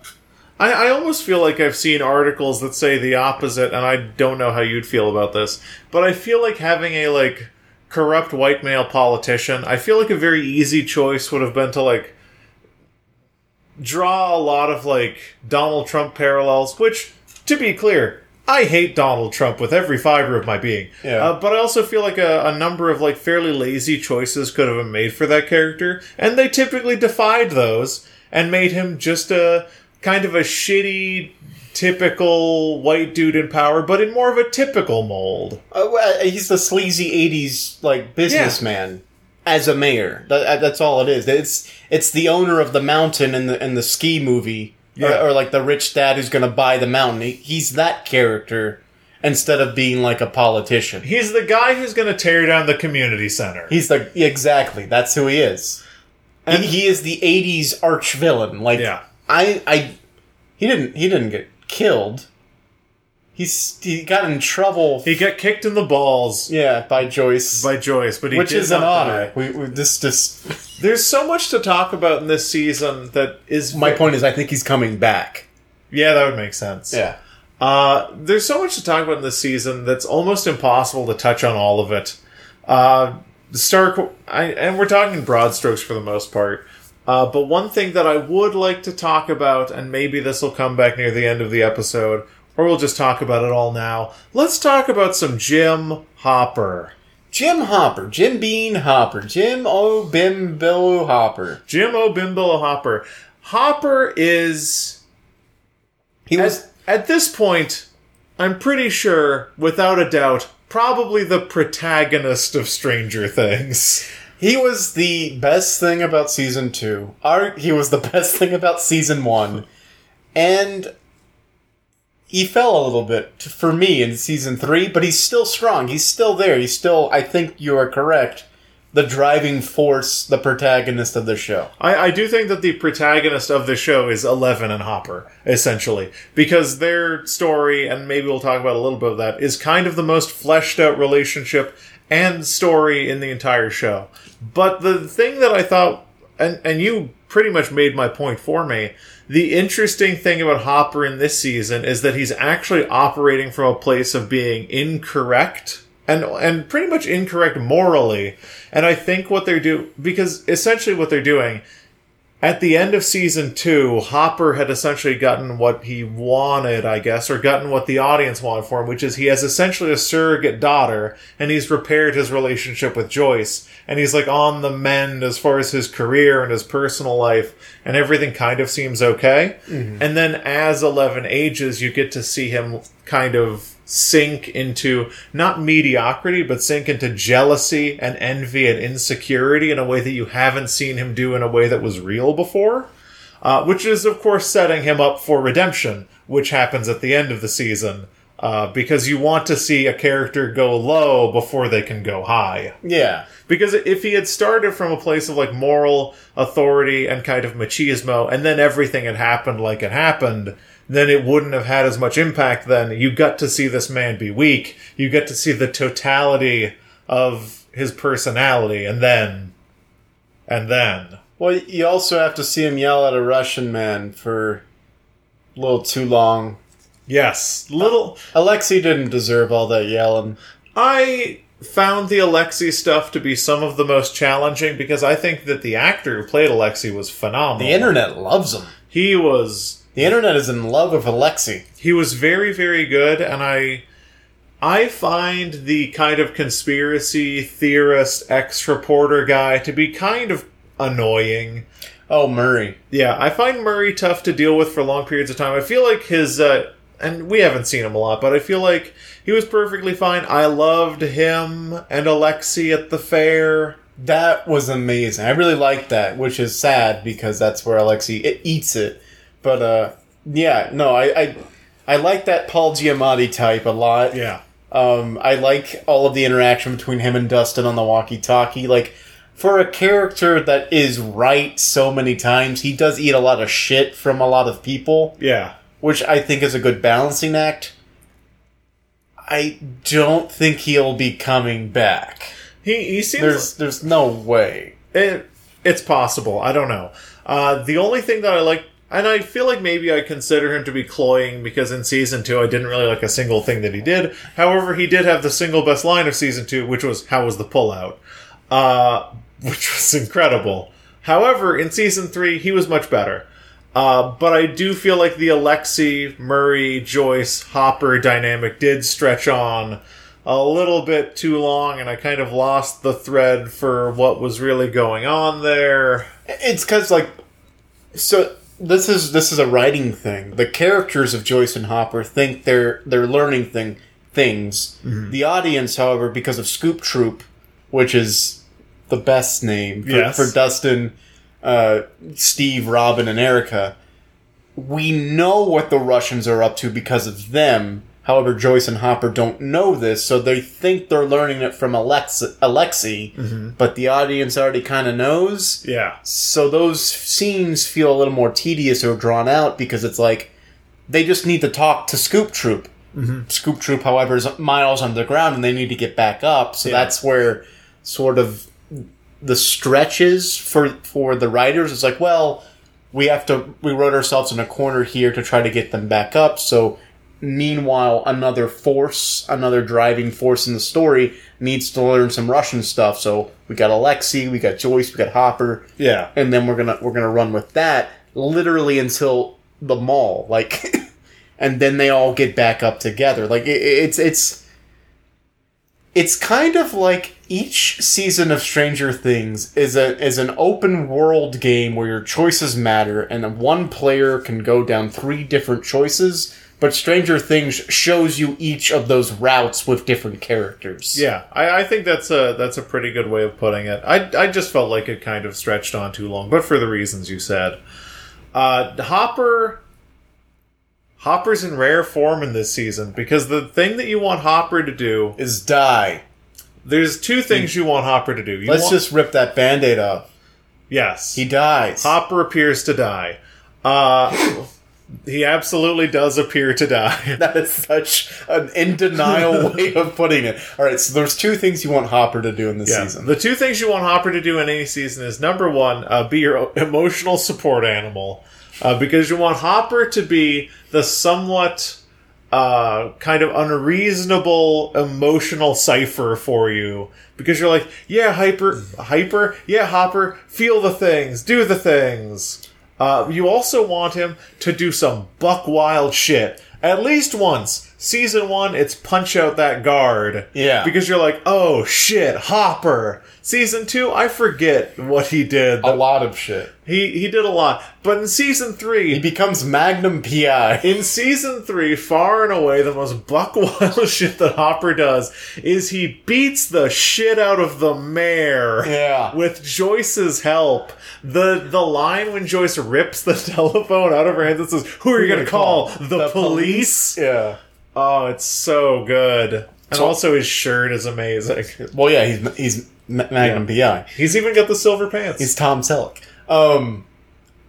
A: I, I almost feel like I've seen articles that say the opposite, and I don't know how you'd feel about this, but I feel like having a like corrupt white male politician, I feel like a very easy choice would have been to like draw a lot of like Donald Trump parallels, which, to be clear, I hate Donald Trump with every fiber of my being.
B: Yeah.
A: Uh, but I also feel like a, a number of like fairly lazy choices could have been made for that character, and they typically defied those and made him just a kind of a shitty, typical white dude in power, but in more of a typical mold.
B: Uh, well, he's the sleazy 80s like businessman as a mayor. That, uh, that's all it is. It's it's the owner of the mountain in the in the ski movie.
A: Yeah.
B: Or, or like the rich dad who's going to buy the mountain. He, he's that character instead of being like a politician.
A: He's the guy who's going to tear down the community center.
B: He's the exactly. That's who he is.
A: And-
B: he, he is the '80s arch villain. Like
A: Yeah.
B: I, I, he didn't. He didn't get killed. He's he got in trouble.
A: He got kicked in the balls
B: yeah, by Joyce,
A: by Joyce, but he
B: which
A: did
B: is an
A: not
B: honor. We, we this just
A: There's so much to talk about in this season that is
B: my point is I think he's coming back.
A: Yeah, that would make sense.
B: Yeah.
A: Uh, there's so much to talk about in this season that's almost impossible to touch on all of it. Uh, Stark, I, and we're talking broad strokes for the most part. Uh, but one thing that I would like to talk about, and maybe this will come back near the end of the episode, or we'll just talk about it all now. Let's talk about some Jim Hopper.
B: Jim Hopper, Jim Bean Hopper, Jim O Bimbo Hopper.
A: Jim O'Bimbolo Hopper. Hopper is
B: He was
A: At, at this point, I'm pretty sure, without a doubt, probably the protagonist of Stranger Things.
B: he was the best thing about season two. Our, he was the <laughs> best thing about season one, and he fell a little bit for me in season three. But he's still strong. He's still there. He's still. I think you are correct. The driving force, the protagonist of the show.
A: I, I do think that the protagonist of the show is Eleven and Hopper, essentially, because their story, and maybe we'll talk about a little bit of that, is kind of the most fleshed out relationship and story in the entire show. But the thing that I thought, and, and you pretty much made my point for me, the interesting thing about Hopper in this season is that he's actually operating from a place of being incorrect and and pretty much incorrect morally. And I think what they're do because essentially what they're doing at the end of season two, Hopper had essentially gotten what he wanted, I guess, or gotten what the audience wanted for him, which is he has essentially a surrogate daughter, and he's repaired his relationship with Joyce, and he's like on the mend as far as his career and his personal life, and everything kind of seems okay. Mm-hmm. And then as Eleven ages, you get to see him kind of sink into not mediocrity, but sink into jealousy and envy and insecurity in a way that you haven't seen him do in a way that was real before. Uh, which is, of course, setting him up for redemption, which happens at the end of the season. Uh, because you want to see a character go low before they can go high.
B: Yeah.
A: Because if he had started from a place of like moral authority and kind of machismo, and then everything had happened like it happened, then it wouldn't have had as much impact. Then you got to see this man be weak. You get to see the totality of his personality, and then, and then.
B: Well, you also have to see him yell at a Russian man for a little too long.
A: Yes, little.
B: Alexei didn't deserve all that yelling.
A: I found the Alexei stuff to be some of the most challenging because I think that the actor who played Alexei was phenomenal.
B: The internet loves him.
A: He was
B: The internet is in love with Alexei.
A: he was very very good and i i find the kind of conspiracy theorist ex reporter guy to be kind of annoying
B: Oh, Murray.
A: yeah i find murray tough to deal with for long periods of time i feel like his uh and we haven't seen him a lot but i feel like he was perfectly fine i loved him and alexei at the fair
B: That was amazing. I really liked that, which is sad because that's where Alexei it eats it. But uh, yeah, no, I I, I like that Paul Giamatti type a lot.
A: yeah
B: Um, I like all of the interaction between him and Dustin on the walkie-talkie. Like for a character that is right so many times, he does eat a lot of shit from a lot of people.
A: yeah
B: which I think is a good balancing act. I don't think he'll be coming back.
A: He he seems
B: There's there's no way.
A: It, it's possible. I don't know. Uh, the only thing that I like, and I feel like maybe I consider him to be cloying because in season two I didn't really like a single thing that he did. However, he did have the single best line of season two, which was "How was the pullout," uh, which <laughs> was incredible. However, in season three he was much better. Uh, but I do feel like the Alexei, Murray, Joyce, Hopper dynamic did stretch on a little bit too long, and I kind of lost the thread for what was really going on there.
B: It's because like, so this is this is a writing thing. The characters of Joyce and Hopper think they're they're learning thing things. The audience, however, because of Scoop Troop, which is the best name for,
A: Yes.
B: for Dustin, uh, Steve, Robin, and Erica, we know what the Russians are up to because of them. However, Joyce and Hopper don't know this, so they think they're learning it from Alex- Alexei, but the audience already kind of knows.
A: Yeah.
B: So those scenes feel a little more tedious or drawn out because it's like they just need to talk to Scoop Troop. Mm-hmm. Scoop Troop, however, is miles underground and they need to get back up. So
A: Yeah.
B: that's where sort of the stretches for for the writers. It's like, well, we have to we wrote ourselves in a corner here to try to get them back up. So meanwhile, another force, another driving force in the story needs to learn some Russian stuff. So we got Alexei, we got Joyce, we got Hopper
A: Yeah.
B: and then we're gonna we're gonna run with that literally until the mall like <laughs> and then they all get back up together like it, it's it's it's kind of like each season of stranger things is a is an open world game where your choices matter and one player can go down three different choices but stranger things shows you each of those routes with different characters
A: Yeah, I, I think that's a that's a pretty good way of putting it. I, I just felt like it kind of stretched on too long, but for the reasons you said. Uh, Hopper Hopper's in rare form in this season because the thing that you want Hopper to do,
B: is die
A: there's two things you want Hopper to do. You
B: let's
A: want-
B: just rip that band-aid off
A: yes,
B: he dies
A: Hopper appears to die. Uh, <laughs> he absolutely does appear to die. <laughs>
B: That is such an in denial <laughs> way of putting it. All right, so there's two things you want Hopper to do in this
A: Yeah.
B: season.
A: The two things you want Hopper to do in any season is number one, uh, be your emotional support animal, uh, because you want Hopper to be the somewhat uh, kind of unreasonable emotional cipher for you, because you're like, yeah, hyper, hyper, yeah, Hopper, feel the things, do the things. Uh, you also want him to do some buck wild shit. At least once. Season one, it's punch out that guard.
B: Yeah.
A: Because you're like, oh shit, Hopper. Season two, I forget what he did.
B: A lot of shit.
A: He he did a lot. But in season three He
B: becomes Magnum PI.
A: in season three, far and away the most buck wild <laughs> shit that Hopper does is he beats the shit out of the mayor.
B: Yeah.
A: With Joyce's help. The the line when Joyce rips the <laughs> telephone out of her hands and says, Who are you gonna call? The, police?
B: Yeah.
A: Oh, it's so good. And
B: So-
A: also his shirt is amazing. <laughs>
B: Well, yeah, he's he's Ma- Magnum PI.
A: He's even got the silver pants.
B: He's Tom Selleck. Um,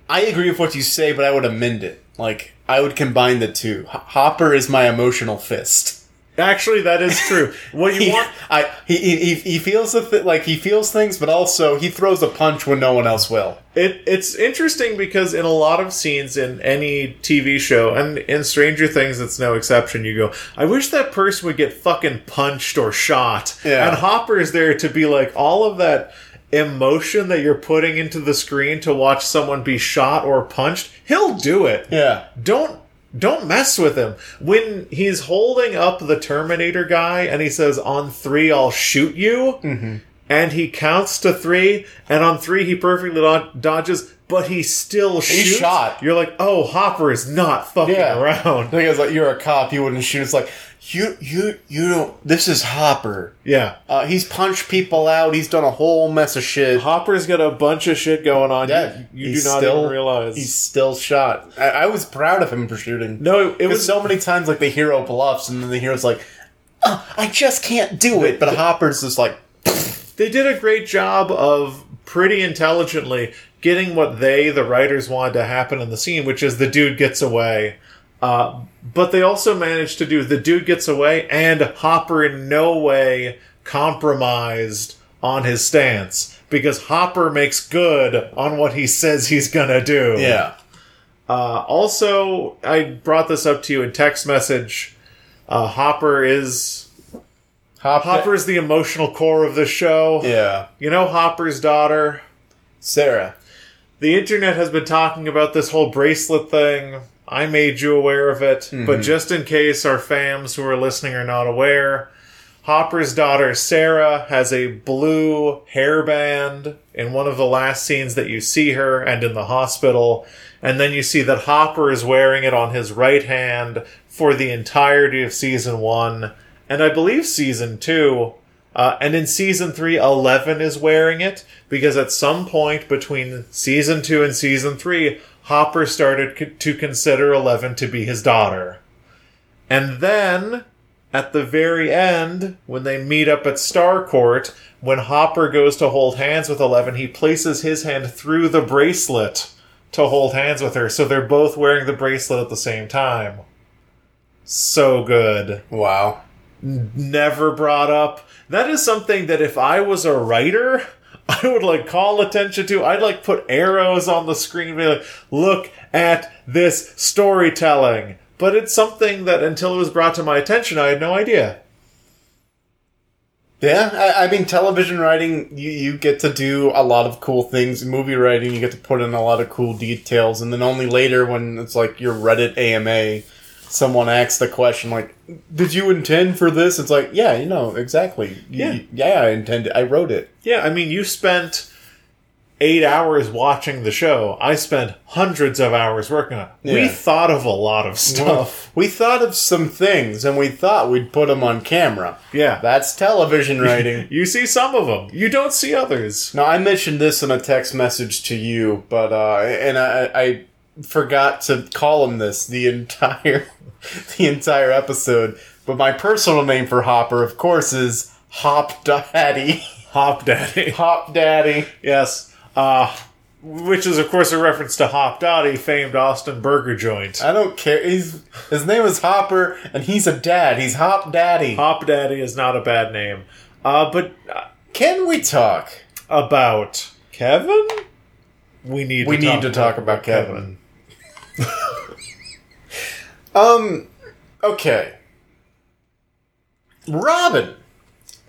B: I agree with what you say, but I would amend it. Like I would combine the two. Hopper is my emotional fist.
A: Actually, that is true. What you <laughs>
B: He,
A: want
B: I he, he he feels the th- like he feels things, but also he throws a punch when no one else will.
A: It it's interesting because in a lot of scenes in any TV show and in Stranger Things it's no exception, you go, I wish that person would get fucking punched or shot.
B: Yeah.
A: And Hopper's there to be like all of that emotion that you're putting into the screen to watch someone be shot or punched, he'll do it.
B: Yeah.
A: Don't don't mess with him. When he's holding up the Terminator guy and he says, On three, I'll shoot you,
B: Mm-hmm.
A: and he counts to three, and on three, he perfectly dodges, but he still shoots.
B: shot.
A: You're like, Oh, Hopper is not fucking
B: Yeah.
A: around. <laughs>
B: Because like you're a cop, you wouldn't shoot. It's like you you you don't. This is Hopper.
A: Yeah.
B: Uh, he's punched people out. He's done a whole mess of shit.
A: Hopper's got a bunch of shit going on.
B: Yeah,
A: you, you do not
B: still-
A: even realize.
B: He's still shot. I, I was proud of him for shooting.
A: no, it
B: Because
A: was
B: so many times, like the hero bluffs, and then the hero's like, oh, "I just can't do it." But Hopper's just like,
A: they did a great job of pretty intelligently getting what they, the writers, wanted to happen in the scene, which is the dude gets away. Uh, but they also managed to do the dude gets away and Hopper in no way compromised on his stance because Hopper makes good on what he says he's gonna do.
B: Yeah.
A: Uh, also, I brought this up to you in text message. Uh, Hopper is
B: Hop
A: Hopper's the emotional core of the show.
B: Yeah.
A: You know Hopper's daughter.
B: Sarah.
A: The internet has been talking about this whole bracelet thing. I made you aware of it, but mm-hmm. just in case our fams who are listening are not aware, Hopper's daughter Sarah has a blue hairband in one of the last scenes that you see her and in the hospital. And then you see that Hopper is wearing it on his right hand for the entirety of season one, and I believe season two. Uh, and in season three, Eleven is wearing it because at some point between season two and season three, Hopper started to consider Eleven to be his daughter. And then, at the very end, when they meet up at Starcourt, when Hopper goes to hold hands with Eleven, he places his hand through the bracelet to hold hands with her. So they're both wearing the bracelet at the same time. So good
B: Wow.
A: Never brought up. That is something that if I was a writer, <laughs> I would like call attention to. I'd like put arrows on the screen and be like, look at this storytelling. But it's something that until it was brought to my attention, I had no idea.
B: Yeah, I, I mean, television writing, you, you get to do a lot of cool things. Movie writing, you get to put in a lot of cool details. And then only later, when it's like your Reddit AMA, someone asks the question, like, did you intend for this? It's like, yeah, you know, exactly. You-
A: Yeah.
B: yeah, I intended. I wrote it.
A: Yeah, I mean, you spent eight hours watching the show. I spent hundreds of hours working on it. We thought of a lot of stuff.
B: We thought of some things, and we thought we'd put them on camera.
A: Yeah.
B: That's television writing. <laughs>
A: You see some of them. You don't see others.
B: Now I mentioned this in a text message to you, but uh, and I, I forgot to call him this the entire <laughs> the entire episode. But my personal name for Hopper, of course, is Hop Daddy. <laughs>
A: Hop Daddy.
B: Hop Daddy.
A: Yes. Uh, which is, of course, a reference to Hopdoddy, famed Austin burger joint.
B: I don't care. He's his name is Hopper, and he's a dad. He's Hop Daddy.
A: Hop Daddy is not a bad name. Uh, but uh,
B: Can we talk?
A: about Kevin? We need
B: We
A: to
B: need
A: talk
B: to talk about Kevin. <laughs> Um. Okay. Robin.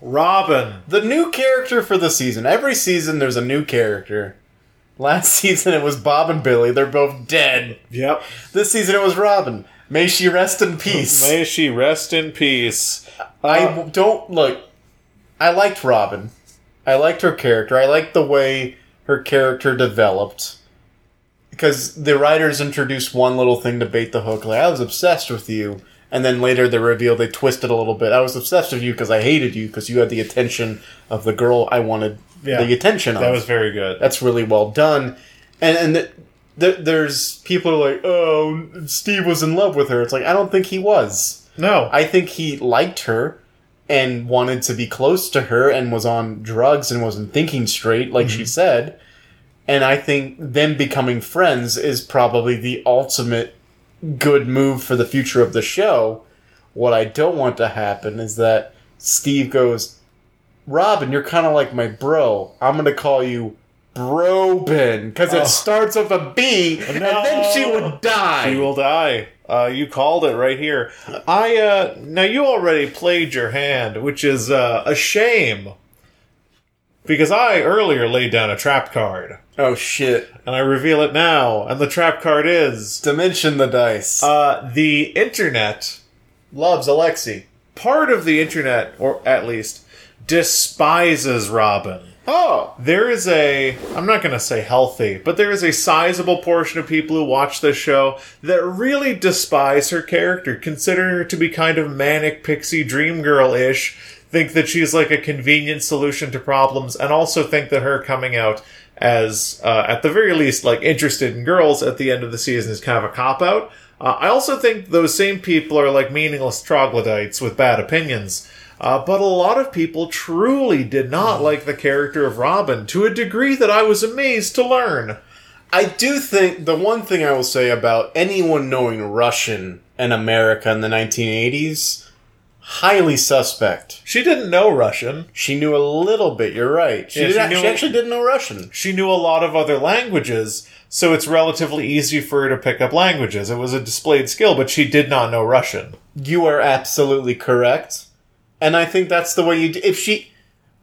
A: Robin.
B: The new character for the season. Every season there's a new character. Last <laughs> season it was Bob and Billy. They're both dead.
A: Yep.
B: This season it was Robin. May she rest in peace.
A: May she rest in peace.
B: I
A: Uh,
B: w- don't look. I liked Robin. I liked her character. I liked the way her character developed. Because the writers introduced one little thing to bait the hook. Like, I was obsessed with you. And then later they revealed they twisted a little bit. I was obsessed with you because I hated you because you had the attention of the girl I wanted
A: Yeah.
B: the attention of.
A: that was very good.
B: That's really well done. And and th- th- there's people are like, oh, Steve was in love with her. It's like I don't think he was.
A: no.
B: I think he liked her and wanted to be close to her and was on drugs and wasn't thinking straight, like she mm-hmm. said. And I think them becoming friends is probably the ultimate good move for the future of the show. What I don't want to happen is that Steve goes, Robin, you're kind of like my bro. I'm going to call you Brobin because it
A: Oh.
B: starts with a B and then she would die.
A: She will die. Uh, you called it right here. I uh, now you already played your hand, which is uh, a shame because I earlier laid down a trap card,
B: oh shit.
A: and I reveal it now. And the trap card is
B: Dimension the dice.
A: uh, the internet.
B: Loves Alexei.
A: Part of the internet, or at least, despises Robin.
B: Oh.
A: There is a, I'm not going to say healthy, but there is a sizable portion of people who watch this show that really despise her character, consider her to be kind of manic pixie dream girl ish, think that she's like a convenient solution to problems, and also think that her coming out as, uh, at the very least, like interested in girls at the end of the season is kind of a cop out. Uh, I also think those same people are like meaningless troglodytes with bad opinions. Uh, but a lot of people truly did not like the character of Robin to a degree that I was amazed to learn.
B: I do think the one thing I will say about anyone knowing Russian in America in the 1980s, highly suspect.
A: She didn't know Russian.
B: She knew a little bit. You're right. She,
A: Yeah,
B: did
A: she knew-
B: she actually didn't know Russian.
A: She knew a lot of other languages, so it's relatively easy for her to pick up languages. It was a displayed skill, but she did not know Russian.
B: You are absolutely correct, and I think that's the way you. Do, if she,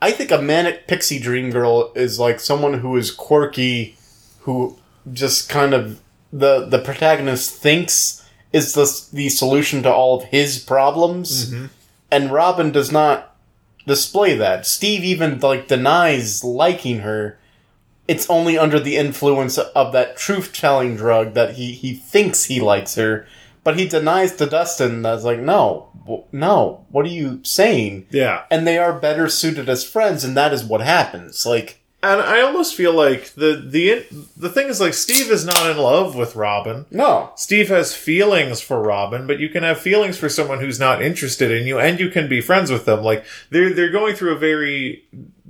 B: I think a manic pixie dream girl is like someone who is quirky, who just kind of the the protagonist thinks is the the solution to all of his problems, mm-hmm. and Robin does not display that. Steve even like denies liking her. It's only under the influence of that truth telling drug that he he thinks he likes her, but he denies to Dustin. That's like no, w- no. What are you saying?
A: Yeah.
B: And they are better suited as friends, and that is what happens. Like
A: And I almost feel like the the the thing is like Steve is not in love with Robin.
B: no,
A: Steve has feelings for Robin, but you can have feelings for someone who's not interested in you, and you can be friends with them. Like they're they're going through a very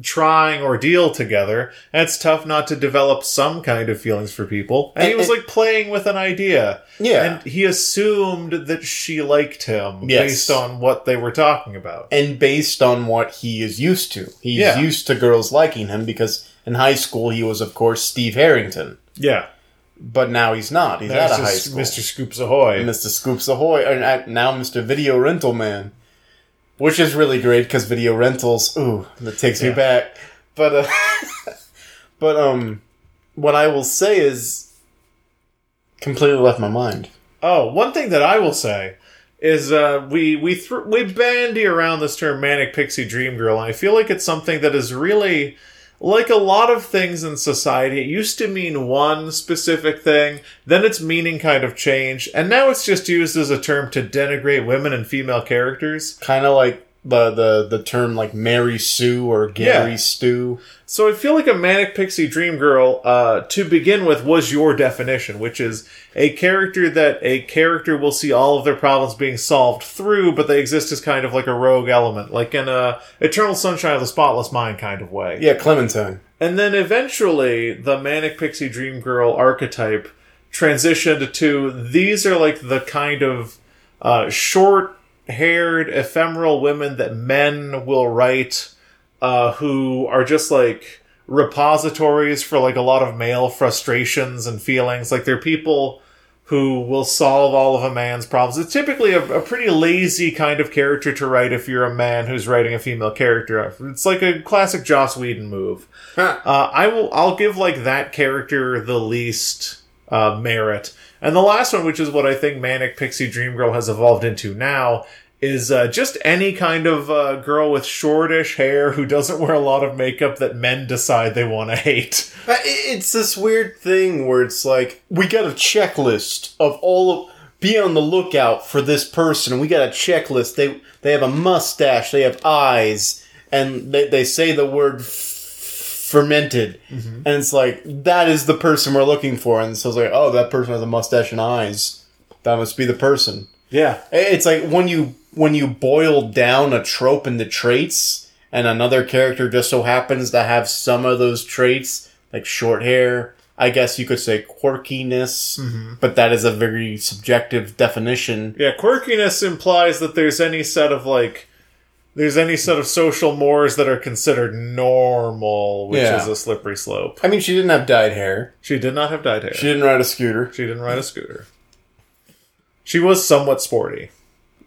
A: trying ordeal together, and it's tough not to develop some kind of feelings for people. And, he was
B: and-
A: like playing with an idea,
B: yeah.
A: and he assumed that she liked him
B: Yes.
A: based on what they were talking about.
B: and based on what he is used to. He's
A: Yeah.
B: used to girls liking him because in high school he was, of course, Steve Harrington.
A: Yeah,
B: But now he's not. He's out of high school.
A: Mr. Scoops Ahoy.
B: Mr. Scoops Ahoy, and now Mr. Video Rental Man, which is really great because video rentals. Ooh, that takes me back. But uh, <laughs> but um, what I will say is completely left my mind.
A: Oh, one thing that I will say is uh, we we thr we bandy around this term manic pixie dream girl, and I feel like it's something that is really like a lot of things in society. It used to mean one specific thing, then its meaning kind of changed, and now it's just used as a term to denigrate women and female characters.
B: Kind of like the the the term like Mary Sue or Gary
A: Yeah.
B: Stew.
A: So I feel like a manic pixie dream girl, uh, to begin with, was your definition, which is a character that a character will see all of their problems being solved through, but they exist as kind of like a rogue element, like in a Eternal Sunshine of the Spotless Mind kind of way.
B: Yeah, Clementine.
A: And then eventually, the manic pixie dream girl archetype transitioned to these are like the kind of uh, short haired, ephemeral women that men will write uh, who are just like repositories for like a lot of male frustrations and feelings. Like they're people who will solve all of a man's problems. It's typically a, a pretty lazy kind of character to write if you're a man who's writing a female character. It's like a classic Joss Whedon move.
B: Huh.
A: Uh, I will. I'll give like that character the least uh, merit, and the last one, which is what I think Manic Pixie Dream Girl has evolved into now, is uh, just any kind of uh, girl with shortish hair who doesn't wear a lot of makeup that men decide they want to hate.
B: It's this weird thing where it's like we got a checklist of all of be on the lookout for this person. We got a checklist. They they have a mustache. They have eyes, and they they say the word fermented, mm-hmm. and it's like that is the person we're looking for. And so it's like, oh, that person has a mustache and eyes. That must be the person.
A: Yeah,
B: It's like when you when you boil down a trope into traits, and another character just so happens to have some of those traits, like short hair. I guess you could say quirkiness, mm-hmm. but that is a very subjective definition.
A: yeah. Quirkiness implies that there's any set of like. There's any set of social mores that are considered normal, which
B: Yeah.
A: is a slippery slope.
B: I mean, she didn't have dyed hair.
A: She did not have dyed hair.
B: She didn't ride a scooter.
A: She didn't ride a scooter. She was somewhat sporty.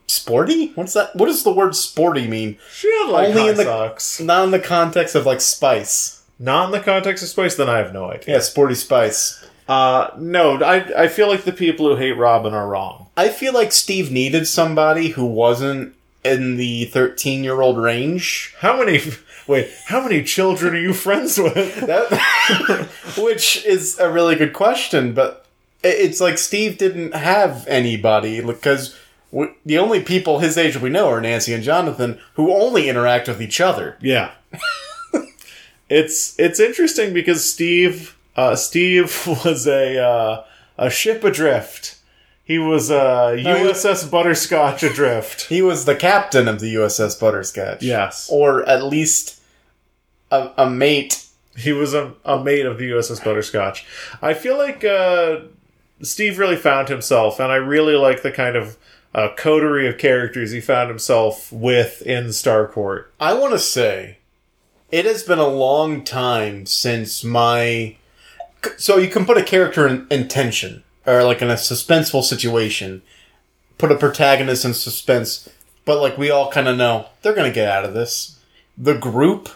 B: Sporty? What's that? What does the word sporty mean?
A: She had like
B: Only
A: high
B: in the-
A: socks.
B: Not in the context of like spice.
A: Not in the context of space, then I have no idea.
B: Yeah, sporty spice.
A: Uh, no, I I feel like the people who hate Robin are wrong.
B: I feel like Steve needed somebody who wasn't in the 13 year old range.
A: How many? Wait, how many children are you friends with?
B: That, <laughs> which is a really good question, but it's like Steve didn't have anybody because the only people his age we know are Nancy and Jonathan, who only interact with each other.
A: Yeah. <laughs> it's it's interesting because Steve uh, Steve <laughs> was a uh, a ship adrift. He was a
B: he-
A: USS Butterscotch adrift.
B: He was the captain of the USS Butterscotch.
A: Yes.
B: Or at least a, a mate
A: He was a, a mate of the USS Butterscotch. I feel like uh, Steve really found himself, and I really like the kind of uh, coterie of characters he found himself with in Starcourt.
B: I want to say it has been a long time since my. So you can put a character in, in tension, or like in a suspenseful situation, put a protagonist in suspense, but like we all kind of know they're going to get out of this. The group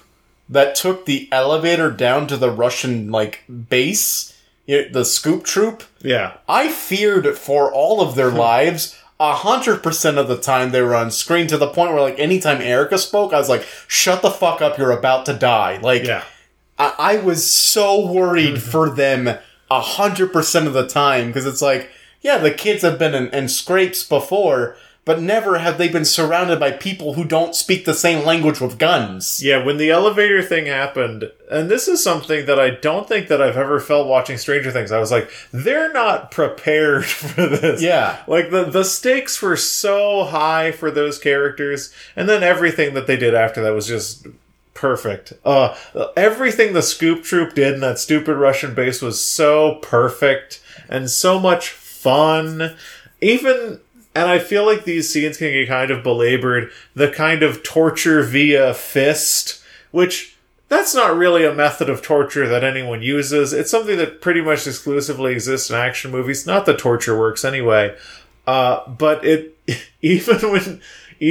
B: that took the elevator down to the Russian like base, the scoop troop,
A: Yeah.
B: I feared for all of their <laughs> lives. A hundred percent of the time they were on screen to the point where like anytime Erica spoke, I was like, shut the fuck up, you're about to die. Like
A: Yeah.
B: I, I was so worried <laughs> for them hundred percent of the time because it's like, yeah, the kids have been in, in scrapes before, but never have they been surrounded by people who don't speak the same language with guns.
A: Yeah, when the elevator thing happened, and this is something that I don't think that I've ever felt watching Stranger Things. I was like, they're not prepared <laughs> for this.
B: Yeah.
A: Like the the stakes were so high for those characters, and then everything that they did after that was just perfect. Uh everything the Scoop Troop did in that stupid Russian base was so perfect and so much fun. Even and I feel like these scenes can get kind of belabored. The kind of torture via fist, which that's not really a method of torture that anyone uses. It's something that pretty much exclusively exists in action movies. Not that torture works anyway. Uh, but it <laughs> even when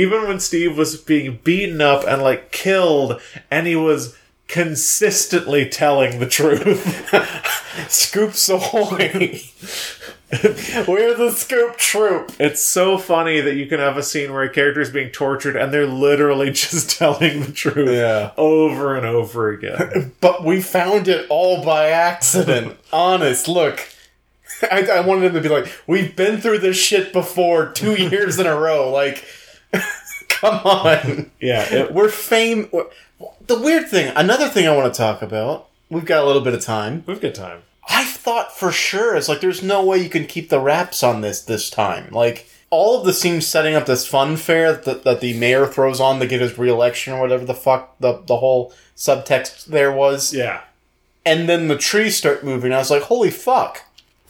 A: even when Steve was being beaten up and like killed, and he was consistently telling the truth. <laughs>
B: Scoops ahoy! <laughs> We're the Scoop Troop.
A: It's so funny that you can have a scene where a character is being tortured and they're literally <laughs> just telling the truth
B: Yeah.
A: over and over again.
B: But we found it all by accident. Honest, look. I, I wanted him to be like, we've been through this shit before two years in a row. Like, <laughs> come on.
A: yeah, it,
B: We're fame. The weird thing, another thing I want to talk about, we've got a little bit of time.
A: we've got time.
B: I thought for sure, it's like, there's no way you can keep the wraps on this this time. Like, all of the scenes setting up this fun fair that, that the mayor throws on to get his reelection or whatever the fuck the, the whole subtext there was
A: Yeah.
B: and then the trees start moving. I was like, holy fuck.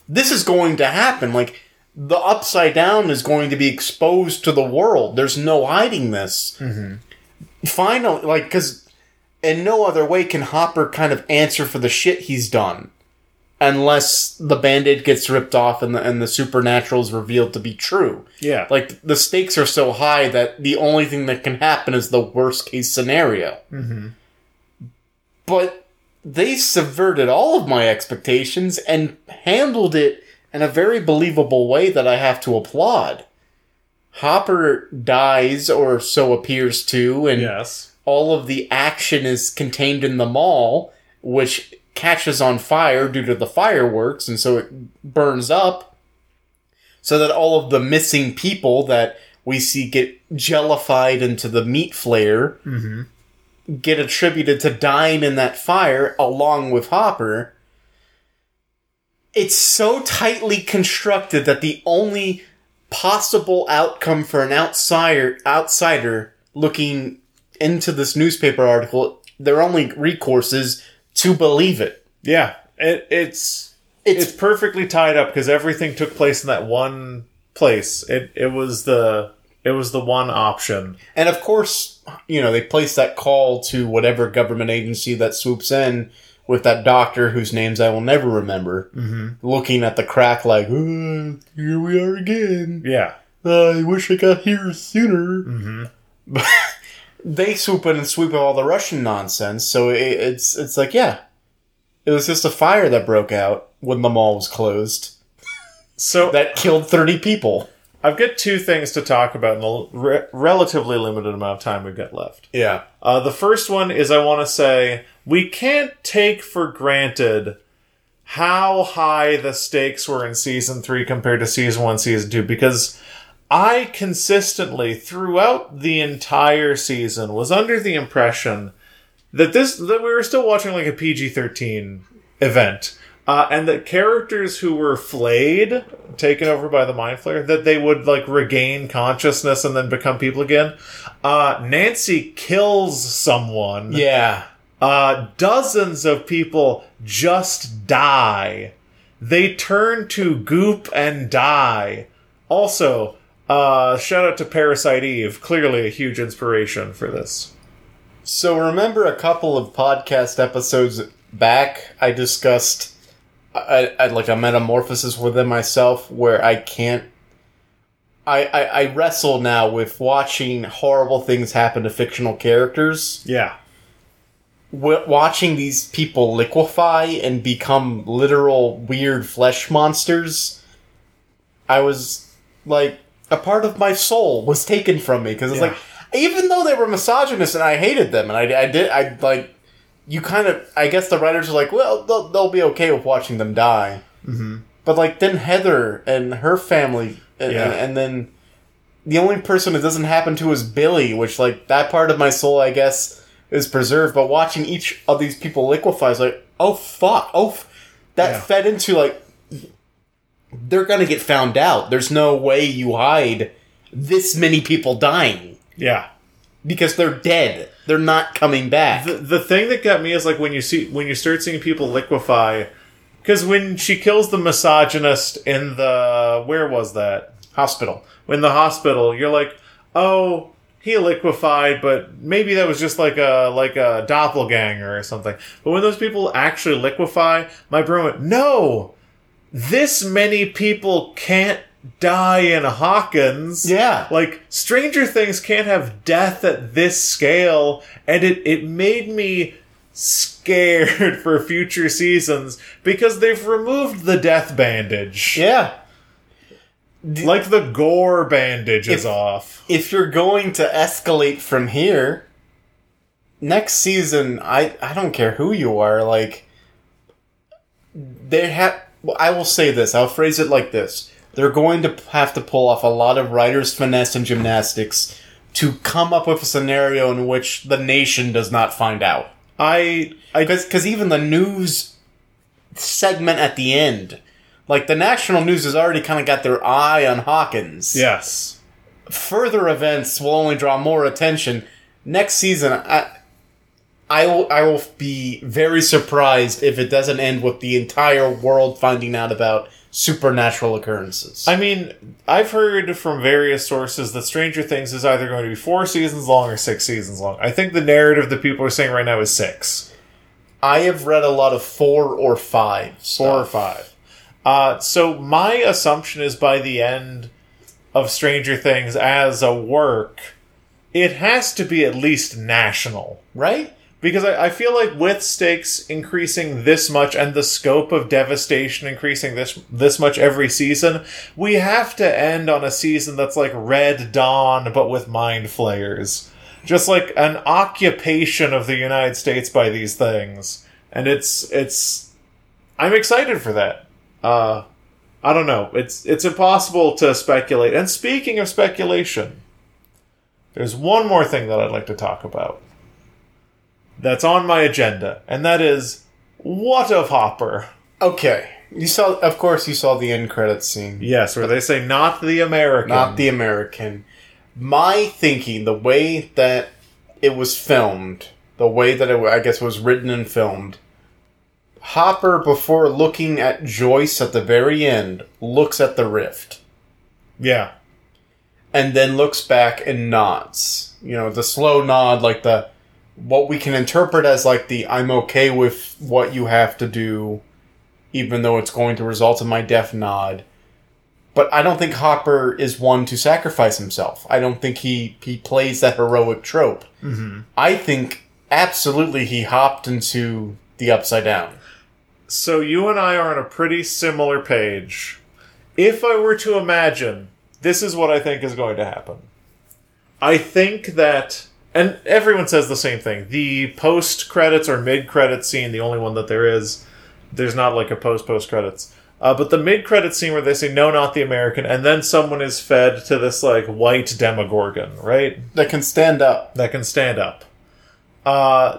B: This is going to happen. Like, the upside down is going to be exposed to the world. There's no hiding this. Mm-hmm. Finally, like, because in no other way can Hopper kind of answer for the shit he's done. Unless the band aid gets ripped off and the, and the supernatural is revealed to be true.
A: Yeah.
B: Like, the stakes are so high that the only thing that can happen is the worst case scenario.
A: Mhm.
B: But they subverted all of my expectations and handled it in a very believable way that I have to applaud. Hopper dies, or so appears to, and
A: yes.
B: all of the action is contained in the mall, which catches on fire due to the fireworks, and so it burns up. So that all of the missing people that we see get jellified into the meat flayer
A: Mm-hmm.
B: get attributed to dying in that fire along with Hopper. It's so tightly constructed that the only possible outcome for an outsider outsider looking into this newspaper article, their only recourse is to believe it.
A: Yeah. It, it's it's
B: It's,
A: perfectly tied up because everything took place in that one place. It it was the it was the one option.
B: and of course, you know, they place that call to whatever government agency that swoops in with that doctor whose names I will never remember,
A: Mm-hmm.
B: looking at the crack like, "Uh, here we are again.
A: Yeah.
B: I wish I got here sooner.
A: Mm-hmm. <laughs>
B: They swoop in and sweep up all the Russian nonsense. So it, it's it's like yeah, it was just a fire that broke out when the mall was closed
A: So <laughs>
B: that killed thirty people.
A: I've got two things to talk about in the re- relatively limited amount of time we've got left.
B: Yeah,
A: Uh, the first one is I want to say we can't take for granted how high the stakes were in season three compared to season one, season two, because I consistently throughout the entire season was under the impression that this that we were still watching like a PG thirteen event. Uh, and that characters who were flayed, taken over by the mind flayer, that they would like regain consciousness and then become people again. Uh, Nancy kills someone
B: yeah.
A: Uh, dozens of people just die. They turn to goop and die. Also, uh, shout out to Parasite Eve. Clearly a huge inspiration for this.
B: So remember a couple of podcast episodes back, I discussed I, I like a metamorphosis within myself where I can't. I, I, I wrestle now with watching horrible things happen to fictional characters.
A: Yeah.
B: W- watching these people liquefy and become literal weird flesh monsters. I was like, a part of my soul was taken from me because it's
A: Yeah.
B: like, even though they were misogynist and I hated them and I, I did, I like, you kind of, I guess the writers are like, well, they'll, they'll be okay with watching them die. Mm-hmm. But like, then Heather and her family, and,
A: Yeah.
B: and, and then the only person it doesn't happen to is Billy, which like that part of my soul, I guess, is preserved. But watching each of these people liquefy is like, oh fuck, oh, f- that
A: Yeah.
B: fed into like they're gonna get found out. There's no way you hide this many people dying
A: Yeah.
B: because they're dead. They're not coming back.
A: The, the thing that got me is like when you see when you start seeing people liquefy because when she kills the misogynist in the where was that
B: Hospital.
A: in the hospital you're like oh he liquefied but maybe that was just like a like a doppelganger or something but when those people actually liquefy my brain went no this many people can't die in hawkins
B: Yeah.
A: like stranger things can't have death at this scale and it it made me scared <laughs> for future seasons because they've removed the death bandage
B: Yeah.
A: Like the gore bandage is
B: If-
A: off
B: If you're going to escalate from here, next season, I I don't care who you are. Like, they have. Well, I will say this. I'll phrase it like this: They're going to have to pull off a lot of writers' finesse and gymnastics to come up with a scenario in which the nation does not find out.
A: i i
B: Because even the news segment at the end, like the national news has already kind of got their eye on Hawkins.
A: yes
B: Further events will only draw more attention. Next season, I, I will, I will be very surprised if it doesn't end with the entire world finding out about supernatural occurrences.
A: i mean i've heard from various sources that stranger things is either going to be four seasons long or six seasons long i think the narrative that people are saying right now is six
B: I have read a lot of four or five.
A: four or five. Uh, so my assumption is by the end of Stranger Things as a work, it has to be at least national.
B: right?
A: Because I, I feel like with stakes increasing this much and the scope of devastation increasing this this much every season, we have to end on a season that's like Red Dawn but with mind flayers. Just like an occupation of the United States by these things. And it's it's I'm excited for that. Uh I don't know. It's it's impossible to speculate. And speaking of speculation, there's one more thing that I'd like to talk about that's on my agenda, and that is what of Hopper?
B: Okay. You saw, of course, you saw the end credits scene.
A: Yes, where they say not the American.
B: not the American. My thinking, the way that it was filmed, the way that it, I guess was written and filmed, Hopper, before looking at Joyce at the very end, looks at the rift
A: Yeah.
B: and then looks back and nods. You know, the slow nod, like the what we can interpret as like the I'm okay with what you have to do, even though it's going to result in my death nod. But I don't think Hopper is one to sacrifice himself. I don't think he, he plays that heroic trope. Mm-hmm. I think absolutely he hopped into the upside down.
A: So you and I are on a pretty similar page. If I were to imagine, this is what I think is going to happen. I think that, and everyone says the same thing. The post credits or mid credits scene, the only one that there is, there's not like a post post credits. Uh, but the mid credit scene where they say no, not the American, and then someone is fed to this like white demogorgon, right?
B: That can stand up.
A: that can stand up. Uh,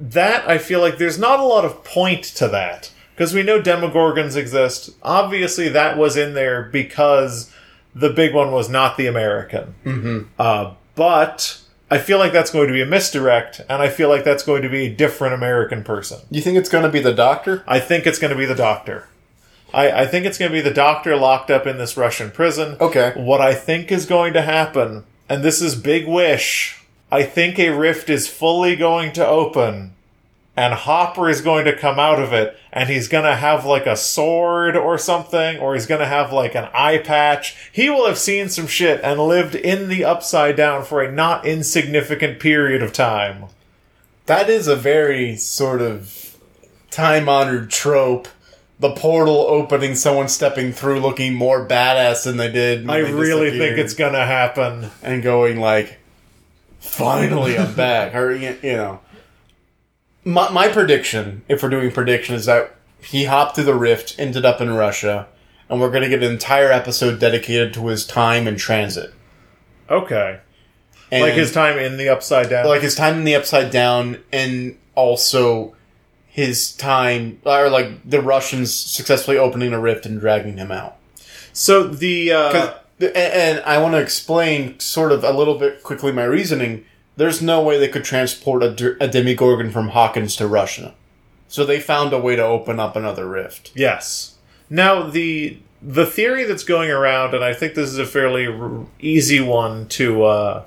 A: that I feel like there's not a lot of point to that because we know Demogorgons exist. Obviously, that was in there because the big one was not the American. Mm-hmm. Uh, but I feel like that's going to be a misdirect, and I feel like that's going to be a different American person.
B: You think it's going to be the doctor?
A: I think it's going to be the doctor. I, I think it's going to be the doctor locked up in this Russian prison.
B: Okay.
A: What I think is going to happen, and this is big wish, I think a rift is fully going to open, and Hopper is going to come out of it, and he's going to have like a sword or something, or he's going to have like an eye patch. He will have seen some shit and lived in the upside down for a not insignificant period of time.
B: That is a very sort of time honored trope. The portal opening, someone stepping through looking more badass than they did.
A: I
B: they
A: really think it's going to happen.
B: and going like, finally I'm back. Or you know, my my prediction, if we're doing prediction, is that he hopped through the rift, ended up in Russia, and we're gonna get an entire episode dedicated to his time in transit.
A: Okay.
B: And
A: like his time in the upside down.
B: like his time in the upside down and also his time or like the Russians successfully opening a rift and dragging him out.
A: so the uh,
B: and, and I want to explain sort of a little bit quickly my reasoning. There's no way they could transport a, a Demogorgon from Hawkins to Russia. So they found a way to open up another rift.
A: Yes. Now the the theory that's going around, and I think this is a fairly r- easy one to uh,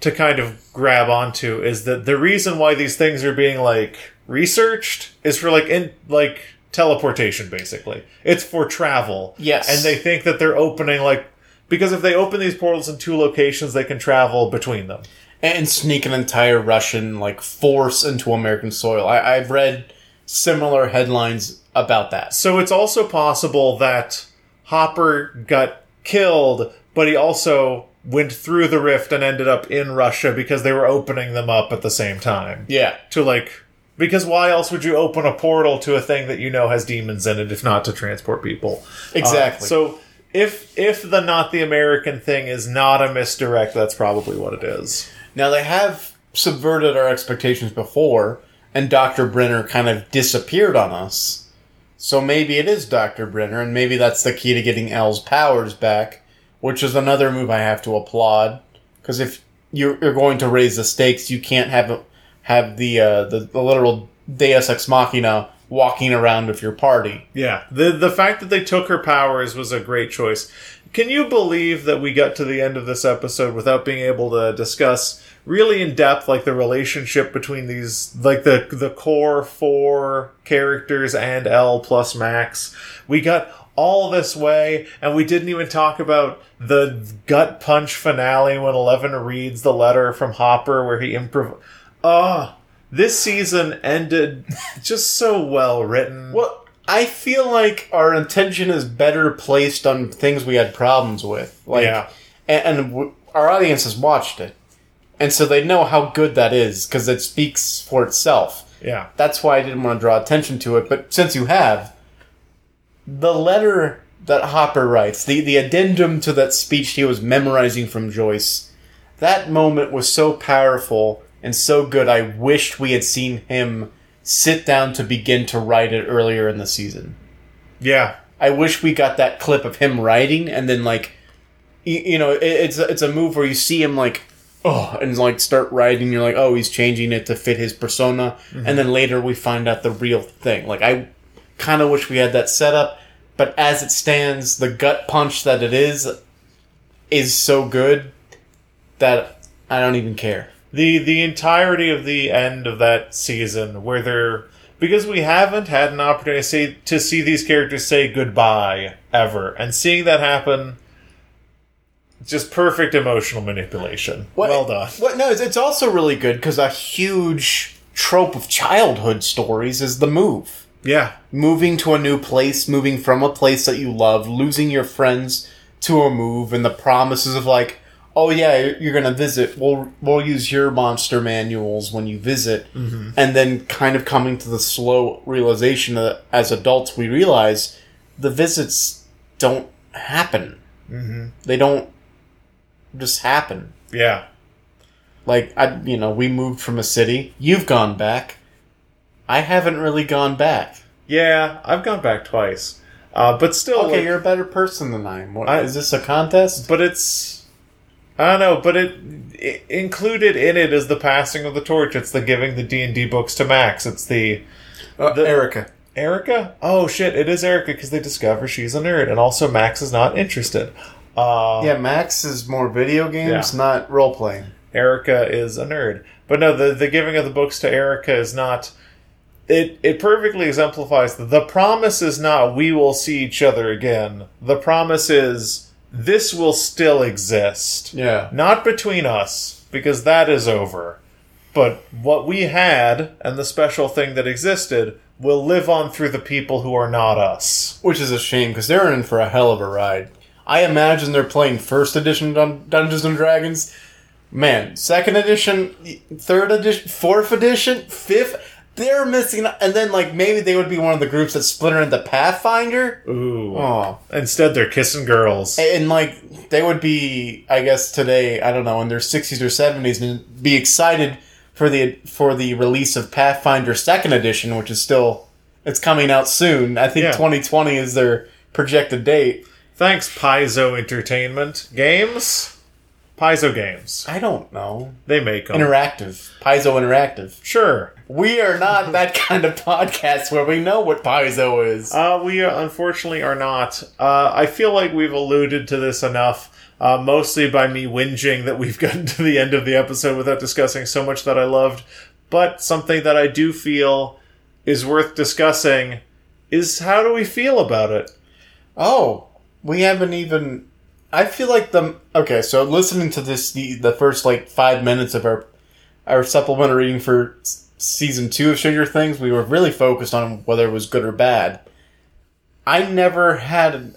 A: to kind of grab onto, is that the reason why these things are being like researched is for like in like teleportation, basically. It's for travel.
B: Yes.
A: and they think that they're opening like because if they open these portals in two locations, they can travel between them.
B: And sneak an entire Russian like force into American soil. I, I've read similar headlines about that.
A: So it's also possible that Hopper got killed, but he also went through the rift and ended up in Russia because they were opening them up at the same time.
B: Yeah.
A: To like because why else would you open a portal to a thing that you know has demons in it if not to transport people?
B: Exactly.
A: Uh, so if if the not the American thing is not a misdirect, that's probably what it is.
B: Now they have subverted our expectations before, and Dr. Brenner kind of disappeared on us. So maybe it is Dr. Brenner, and maybe that's the key to getting El's powers back, which is another move I have to applaud. Because if you're, you're going to raise the stakes, you can't have have the, uh, the the literal Deus Ex Machina walking around with your party.
A: Yeah, the the fact that they took her powers was a great choice. Can you believe that we got to the end of this episode without being able to discuss really in depth like the relationship between these like the the core four characters and El plus Max? We got all this way and we didn't even talk about the gut punch finale when Eleven reads the letter from Hopper where he improv Ah, this season ended just so well written.
B: Well, I feel like our attention is better placed on things we had problems with. Like,
A: Yeah.
B: and, and w- our audience has watched it, and so they know how good that is because it speaks for itself.
A: Yeah.
B: That's why I didn't want to draw attention to it. But since you have, the letter that Hopper writes, the the addendum to that speech he was memorizing from Joyce, that moment was so powerful and so good. I wished we had seen him sit down to begin to write it earlier in the season.
A: Yeah.
B: I wish we got that clip of him writing, and then like, you, you know, it, it's it's a move where you see him like, oh, and like start writing. You're like, oh, he's changing it to fit his persona, mm-hmm. and then later we find out the real thing. Like, I kind of wish we had that set up, but as it stands, the gut punch that it is is so good that I don't even care.
A: The the entirety of the end of that season where they're because we haven't had an opportunity to see, to see these characters say goodbye ever and seeing that happen just perfect emotional manipulation well done
B: What? No, it's, it's also really good because a huge trope of childhood stories is the move.
A: yeah
B: moving to a new place, moving from a place that you love, losing your friends to a move, and the promises of like, oh yeah, you're gonna visit. We'll we'll use your monster manuals when you visit, and then kind of coming to the slow realization that as adults we realize the visits don't happen. Mm-hmm. They don't just happen.
A: yeah
B: Like I, you know, we moved from a city. You've gone back. I haven't really gone back.
A: yeah i've gone back twice uh, but still
B: Okay,
A: like-
B: you're a better person than I am. What,
A: I-
B: is this a contest?
A: but it's I don't know, but it, it included in it is the passing of the torch. It's the giving the D and D books to Max. It's the
B: Uh,
A: The-
B: Erica.
A: Erica. Oh shit! It is Erica because they discover she's a nerd, and also Max is not interested. Uh,
B: Yeah, Max is more video games,
A: Yeah.
B: not role playing.
A: Erica is a nerd. But no, the the giving of the books to Erica is not. It it perfectly exemplifies the promise is not we will see each other again. The promise is this will still exist,
B: Yeah.
A: not between us because that is over, but what we had and the special thing that existed will live on through the people who are not us.
B: Which is a shame because they're in for a hell of a ride. I imagine they're playing first edition Dun- Dungeons and Dragons. Man, second edition, third edition, fourth edition, fifth. They're missing, and then like maybe they would be one of the groups that splinter into Pathfinder.
A: Ooh.
B: Oh,
A: Instead, they're kissing girls.
B: and like they would be, I guess today, I don't know, in their sixties or seventies, and be excited for the for the release of Pathfinder Second Edition, which is still it's coming out soon. I think
A: Yeah.
B: 2020 is their projected date.
A: Thanks, Paizo Entertainment Games. Paizo Games.
B: I don't know.
A: They make them.
B: Interactive, Paizo Interactive.
A: sure.
B: We are not <laughs> that kind of podcast where we know what Paizo is.
A: Uh, we uh, unfortunately are not. Uh, I feel like we've alluded to this enough, uh, mostly by me whinging that we've <laughs> gotten to the end of the episode without discussing so much that I loved. But something that I do feel is worth discussing is how do we feel about it?
B: Oh, we haven't even. I feel like the okay. So listening to this, the the first like five minutes of our our supplemental reading for season two of Stranger Things, we were really focused on whether it was good or bad. I never had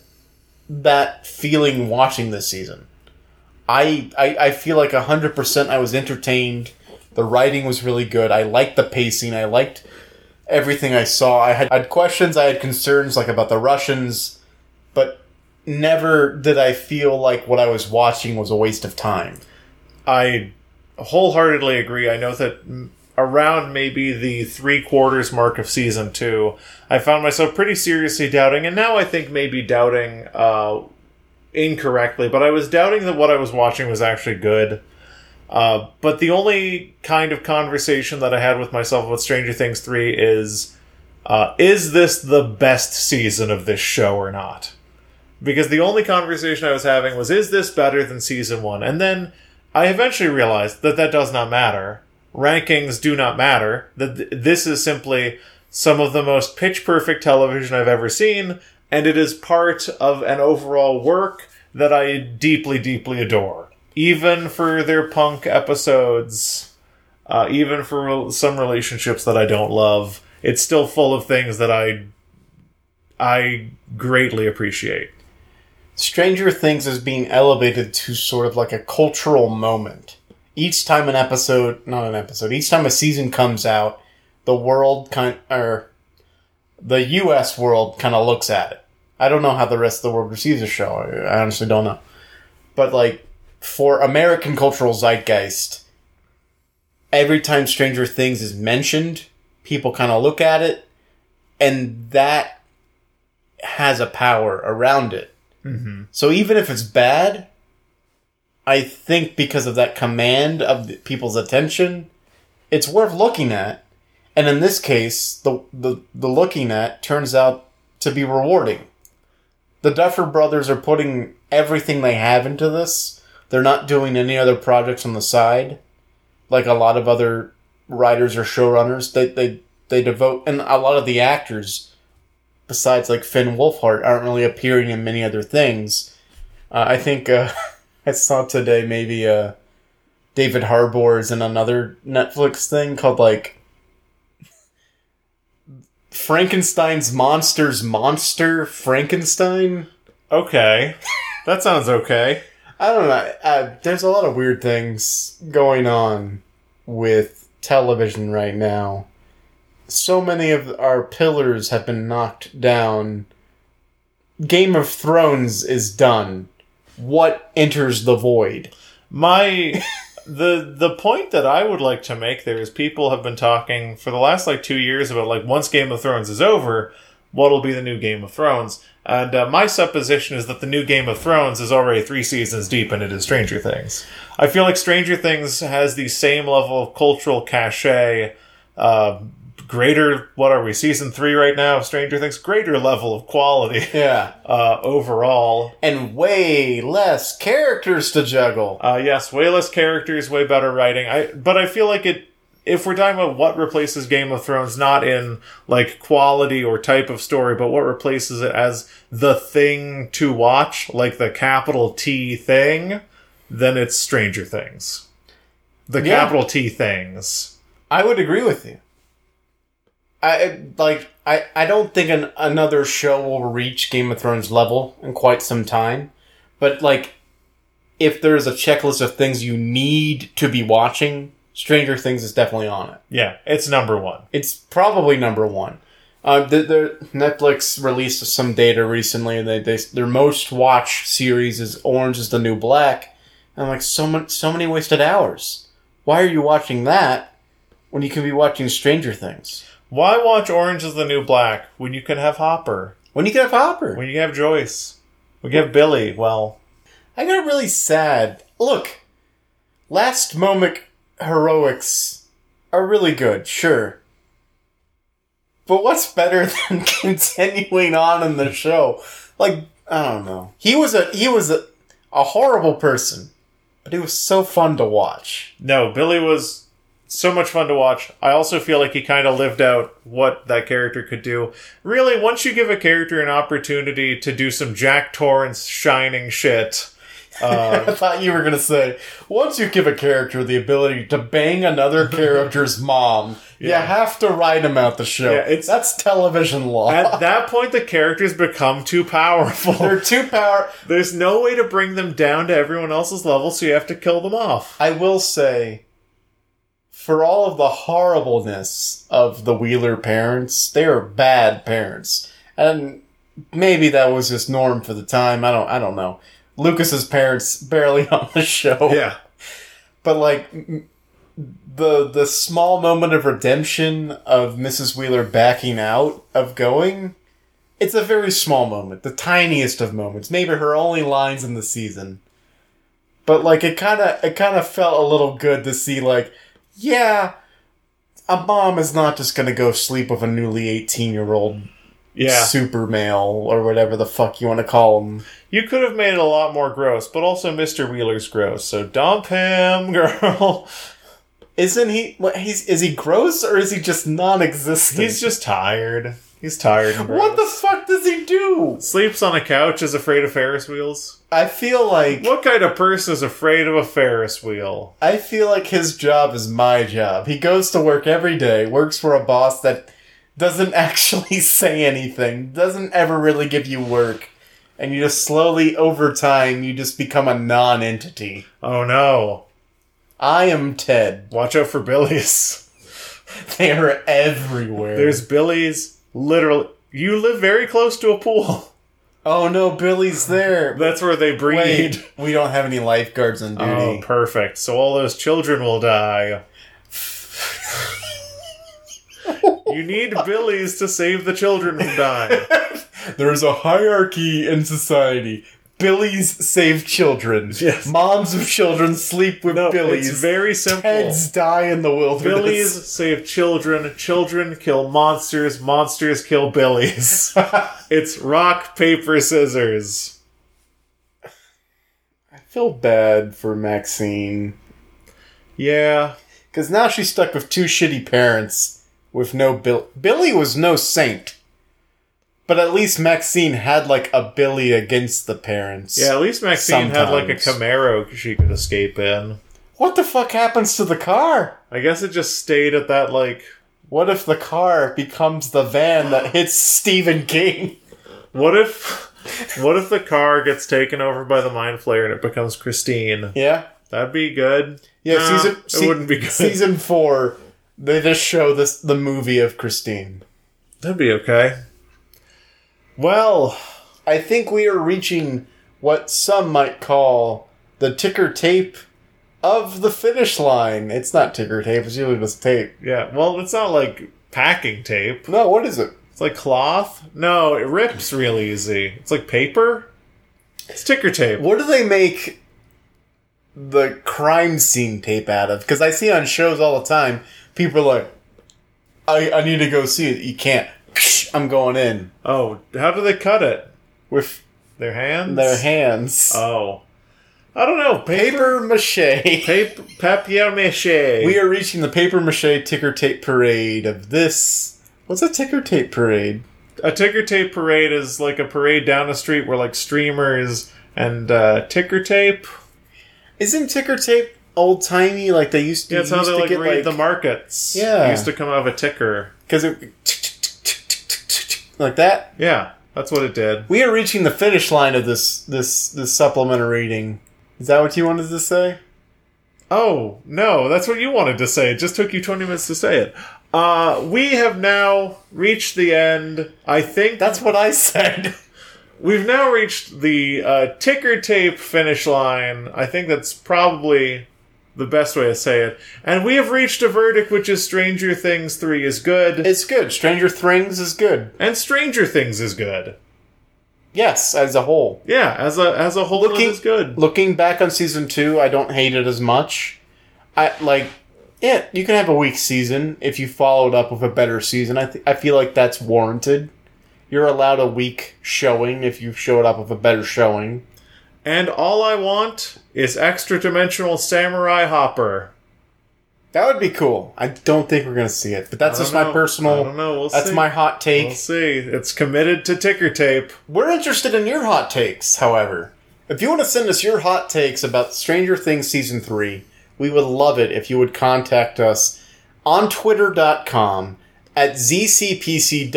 B: that feeling watching this season. I I, I feel like hundred percent. I was entertained. The writing was really good. I liked the pacing. I liked everything I saw. I had, I had questions. I had concerns like about the Russians but never did I feel like what I was watching was a waste of time.
A: I wholeheartedly agree. I know that around maybe the three quarters mark of season two, I found myself pretty seriously doubting, and now I think maybe doubting uh, incorrectly, but I was doubting that what I was watching was actually good. Uh, but the only kind of conversation that I had with myself with Stranger Things 3 is uh, is this the best season of this show or not? Because the only conversation I was having was, is this better than season one? And then I eventually realized that that does not matter. Rankings do not matter. That th- this is simply some of the most pitch perfect television I've ever seen, and it is part of an overall work that I deeply, deeply adore. Even for their punk episodes, uh, even for rel- some relationships that I don't love, it's still full of things that I I greatly appreciate.
B: Stranger Things is being elevated to sort of like a cultural moment. Each time an episode, not an episode, each time a season comes out, the world kind or the US world kind of looks at it. I don't know how the rest of the world receives the show. I I honestly don't know. But like for American cultural zeitgeist, every time Stranger Things is mentioned, people kind of look at it and that has a power around it. Mm-hmm. So even if it's bad, I think because of that command of people's attention, it's worth looking at. And in this case, the, the the looking at turns out to be rewarding. The Duffer brothers are putting everything they have into this. They're not doing any other projects on the side, like a lot of other writers or showrunners. They they they devote, and a lot of the actors besides like Finn Wolfhard, aren't really appearing in many other things. Uh, I think uh, <laughs> I saw today maybe uh, David Harbour is in another Netflix thing called like Frankenstein's Monsters Monster Frankenstein.
A: Okay. that sounds okay.
B: I don't know. Uh, there's a lot of weird things going on with television right now. So many of our pillars have been knocked down. Game of Thrones is done. What enters the void?
A: My the the point that I would like to make there is people have been talking for the last like 2 years about like once Game of Thrones is over, what'll be the new Game of Thrones. And uh, my supposition is that the new Game of Thrones is already three seasons deep and it is Stranger Things. I feel like Stranger Things has the same level of cultural cachet, uh, greater, what are we, season three right now of Stranger Things? Greater level of quality <laughs>
B: Yeah.
A: uh, overall.
B: And way less characters to juggle.
A: Uh, yes, way less characters, way better writing. I but I feel like it. If we're talking about what replaces Game of Thrones, not in like quality or type of story, but what replaces it as the thing to watch, like the capital T thing, then it's Stranger Things. The
B: Yeah.
A: capital T things.
B: I would agree with you. I like. I, I don't think an, another show will reach Game of Thrones level in quite some time, but like, if there's a checklist of things you need to be watching, Stranger Things is definitely on it.
A: Yeah, it's number one.
B: It's probably number one. Uh, the, the Netflix released some data recently, and they, they their most watched series is Orange Is the New Black. And I'm like, so much, so many wasted hours. Why are you watching that when you can be watching Stranger Things?
A: Why watch Orange is the New Black when you can have Hopper,
B: When you can have Hopper?
A: when you can have Joyce, when you have Billy? Well,
B: I got really sad. Look, last moment heroics are really good, sure. But what's better <laughs> than continuing on in the show? Like, I don't know. He was a he was a, a horrible person, but he was so fun to watch.
A: No, Billy was so much fun to watch. I also feel like he kind of lived out what that character could do. Really, once you give a character an opportunity to do some Jack Torrance shining shit, <laughs> uh,
B: I thought you were gonna say once you give a character the ability to bang another <laughs> character's mom, you have to write him out the show.
A: Yeah, it's-
B: that's television law.
A: at <laughs> that point the characters become too powerful.
B: They're too power.
A: There's no way to bring them down to everyone else's level, so you have to kill them off.
B: I will say, for all of the horribleness of the Wheeler parents, they are bad parents, and maybe that was just norm for the time. I don't. I don't know. Lucas's parents <laughs> barely on the show.
A: Yeah.
B: but like the the small moment of redemption of Mrs. Wheeler backing out of going. It's a very small moment, the tiniest of moments, maybe her only lines in the season. But like it kind of it kind of felt a little good to see like yeah, a mom is not just going to go sleep with a newly 18-year-old
A: Yeah.
B: super male or whatever the fuck you want to call him.
A: You could have made it a lot more gross, but also Mr. Wheeler's gross, so dump him, <laughs> girl.
B: Isn't he what he's is he gross or is he just non-existent?
A: He's just tired. He's tired.
B: What the fuck does he do?
A: Sleeps on a couch, is afraid of Ferris wheels.
B: I feel like
A: What kind of person is afraid of a Ferris wheel?
B: I feel like his job is my job. He goes to work every day, works for a boss that doesn't <laughs> actually say anything, doesn't ever really give you work, and you just slowly over time you just become a non-entity.
A: Oh no.
B: I am Ted.
A: Watch out for Billy's. <laughs>
B: They are everywhere.
A: There's Billy's literally. You live very close to a pool. <laughs>
B: oh no, Billy's there.
A: That's where they breed.
B: Wait, we don't have any lifeguards on oh, duty.
A: Oh, perfect. So all those children will die. you need Billy's to save the children from dying. <laughs>
B: There's a hierarchy in society. Billies save children.
A: Yes.
B: Moms of children sleep with
A: No,
B: Billies.
A: it's very simple.
B: Heads die in the wilderness.
A: Billies save children, children kill monsters, monsters kill billies. <laughs> it's rock, paper, scissors.
B: I feel bad for Maxine.
A: Yeah.
B: Because now she's stuck with two shitty parents with no Bill. Billy was no saint. But at least Maxine had like a Billy against the parents.
A: Yeah, at least Maxine had like a
B: Sometimes.
A: Camaro she could escape in.
B: What the fuck happens to the car?
A: I guess it just stayed at that, like.
B: What if the car becomes the van that hits Stephen King?
A: What if. What if the car gets taken over by the Mind Flayer and it becomes Christine?
B: Yeah.
A: That'd be good.
B: Yeah,
A: Nah,
B: season
A: it
B: se-
A: wouldn't be good.
B: Season four, they just show this the movie of Christine.
A: That'd be okay. Well,
B: I think we are reaching what some might call the ticker tape of the finish line. It's not ticker tape; it's usually just tape.
A: yeah. Well, it's not like packing tape.
B: No, what is it?
A: It's like cloth? No, it rips real easy. It's like paper? It's ticker tape.
B: What do they make the crime scene tape out of? Because I see on shows all the time, people are like, I, I need to go see it. You can't. I'm going in
A: Oh, how do they cut it?
B: with
A: Their hands?
B: their hands.
A: Oh. I don't know. Paper?
B: paper mache.
A: Paper, papier mâché.
B: We are reaching the paper mache ticker tape parade of this. What's a ticker tape parade?
A: a ticker tape parade is like a parade down the street where like streamers and uh, ticker tape.
B: Isn't ticker tape old timey? Like they used to.
A: Yeah, that's how
B: used
A: they
B: to
A: like
B: get,
A: read the markets.
B: Yeah.
A: It used to come out of a ticker.
B: because it like that.
A: Yeah, that's what it did.
B: We are reaching the finish line of this this this supplementary reading. Is that what you wanted to say?
A: Oh no, that's what you wanted to say. It just took you twenty minutes to say it. Uh, we have now reached the end. I think
B: That's what I said. <laughs>
A: We've now reached the uh, ticker tape finish line. I think that's probably the best way to say it. And we have reached a verdict which is Stranger Things 3 is good,
B: It's good. Stranger Things is good.
A: and Stranger Things is good.
B: Yes, as a whole.
A: Yeah, as a as a whole
B: Looking-
A: it is good.
B: Looking back on season two, I don't hate it as much. I like. Yeah, you can have a weak season if you followed up with a better season. I th- I feel like that's warranted. You're allowed a weak showing if you showed up with a better showing.
A: And all I want is extra dimensional samurai hopper.
B: That would be cool. I don't think we're gonna see it, but that's just
A: don't
B: my
A: know.
B: personal.
A: I don't know. We'll
B: that's
A: see.
B: my hot take.
A: We'll see. It's committed to ticker tape.
B: We're interested in your hot takes, however. If you want to send us your hot takes about Stranger Things Season 3, we would love it if you would contact us on twitter.com at ZCPCWHJ.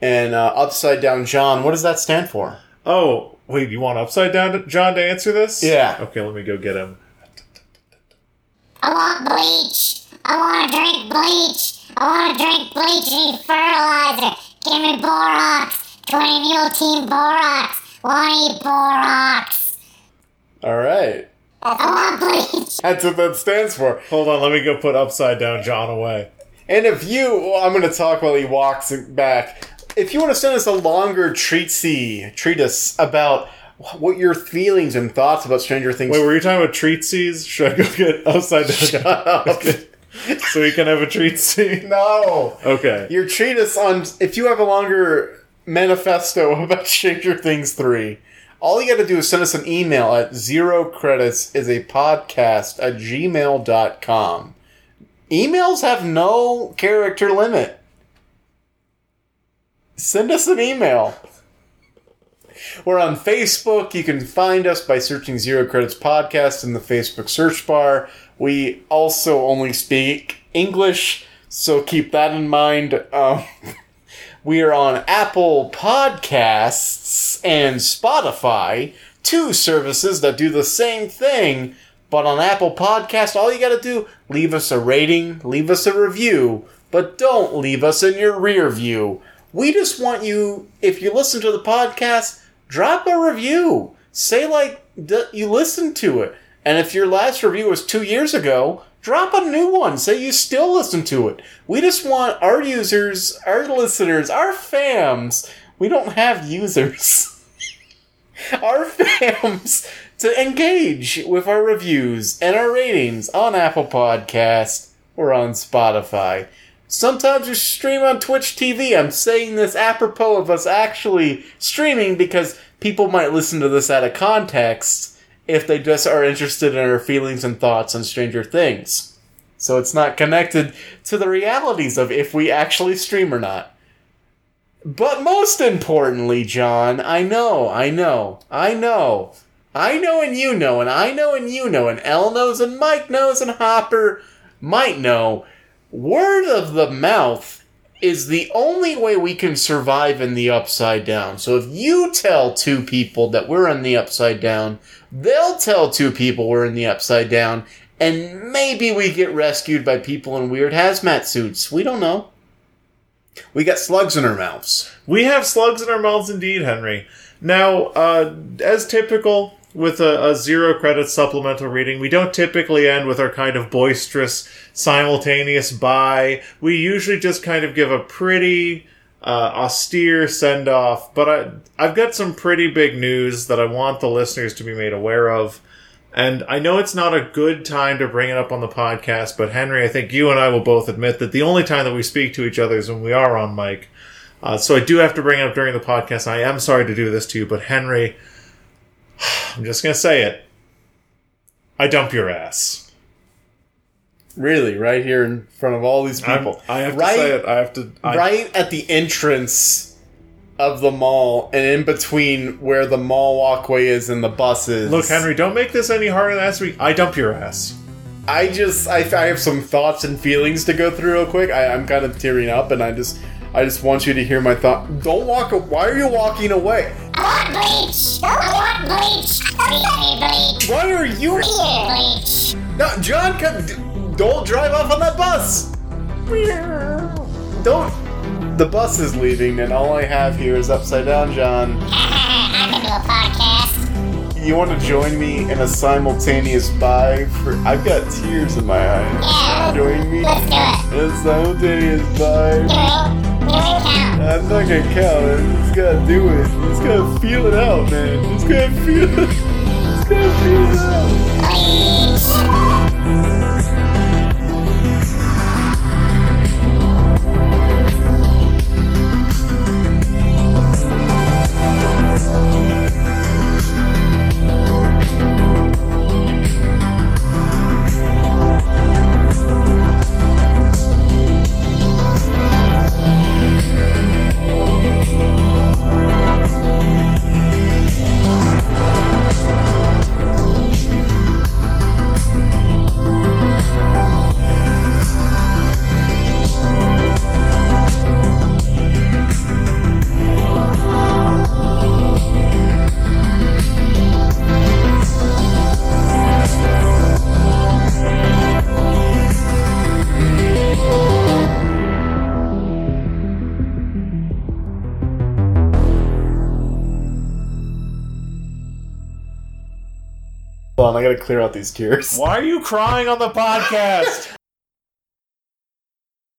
B: And uh, Upside Down John, what does that stand for?
A: Oh, wait, you want Upside Down John to answer this?
B: Yeah.
A: Okay, let me go get him.
C: I want bleach. I want to drink bleach. I want to drink bleach and eat fertilizer. Give me borax. 20 mule team borax. Want to eat borax.
B: All right.
C: I want bleach.
B: That's what that stands for.
A: Hold on, let me go put Upside Down John away.
B: And if you, well, I'm going to talk while he walks back. If you want to send us a longer treatsy, treatise about what your feelings and thoughts about Stranger Things
A: Wait, were you talking about treatsies? Should I go get outside? John?
B: up.
A: so we can have a treatsy?
B: no.
A: Okay.
B: Your treatise on if you have a longer manifesto <laughs> about Stranger Things 3, all you gotta do is send us an email at zero credits is a podcast at gmail.com. Emails have no character limit. Send us an email. We're on Facebook. You can find us by searching Zero Credits Podcast in the Facebook search bar. We also only speak English, so keep that in mind. Um, <laughs> we are on Apple Podcasts and Spotify, two services that do the same thing. But on Apple Podcast, all you got to do leave us a rating, leave us a review, but don't leave us in your rear view. We just want you, if you listen to the podcast, drop a review. Say like you listened to it. And if your last review was two years ago, drop a new one. Say you still listen to it. We just want our users, our listeners, our fams. We don't have users. <laughs> our fams to engage with our reviews and our ratings on Apple Podcast or on Spotify. Sometimes we stream on Twitch TV. I'm saying this apropos of us actually streaming because people might listen to this out of context if they just are interested in our feelings and thoughts on Stranger Things. So it's not connected to the realities of if we actually stream or not. But most importantly, John, I know, I know, I know, I know and you know, and I know and you know, and El knows and Mike knows and Hopper might know. Word of the mouth is the only way we can survive in the upside down. So if you tell two people that we're in the upside down, they'll tell two people we're in the upside down, and maybe we get rescued by people in weird hazmat suits. We don't know. We got slugs in our mouths.
A: We have slugs in our mouths indeed, Henry. Now, uh, as typical, with a, a zero credit supplemental reading. We don't typically end with our kind of boisterous simultaneous buy. We usually just kind of give a pretty uh, austere send off. But I, I've got some pretty big news that I want the listeners to be made aware of. And I know it's not a good time to bring it up on the podcast, but Henry, I think you and I will both admit that the only time that we speak to each other is when we are on mic. Uh, so I do have to bring it up during the podcast. I am sorry to do this to you, but Henry, <sighs> I'm just to say it. I dump your ass.
B: Really, right here in front of all these
A: I'm-
B: people.
A: I have to
B: right,
A: say it. I have to. I,
B: right at the entrance of the mall, and in between where the mall walkway is and the buses.
A: Look, Henry, don't make this any harder than last week. I dump your ass.
B: I just I, I have some thoughts and feelings to go through real quick. I, I'm kind of tearing up, and I just I just want you to hear my thought. Don't walk. a- Why are you walking away?
C: I want bleach. I want bleach. Me bleach.
B: Why are you?
C: Feed bleach.
B: No, John, come, don't drive off on that bus. Don't. The bus is leaving, and all I have here is upside down, John. <laughs>
C: I'm gonna a podcast.
B: You want to join me in a simultaneous buy for? I've got tears in my eyes.
C: Yeah.
B: Join me
C: Let's do it.
B: in a simultaneous buy. I'm not gonna count it. Just gotta do it. Just gotta feel it out, man. Just gotta feel it. Just gotta feel it out. Gotta clear out these tears.
A: Why are you crying on the podcast?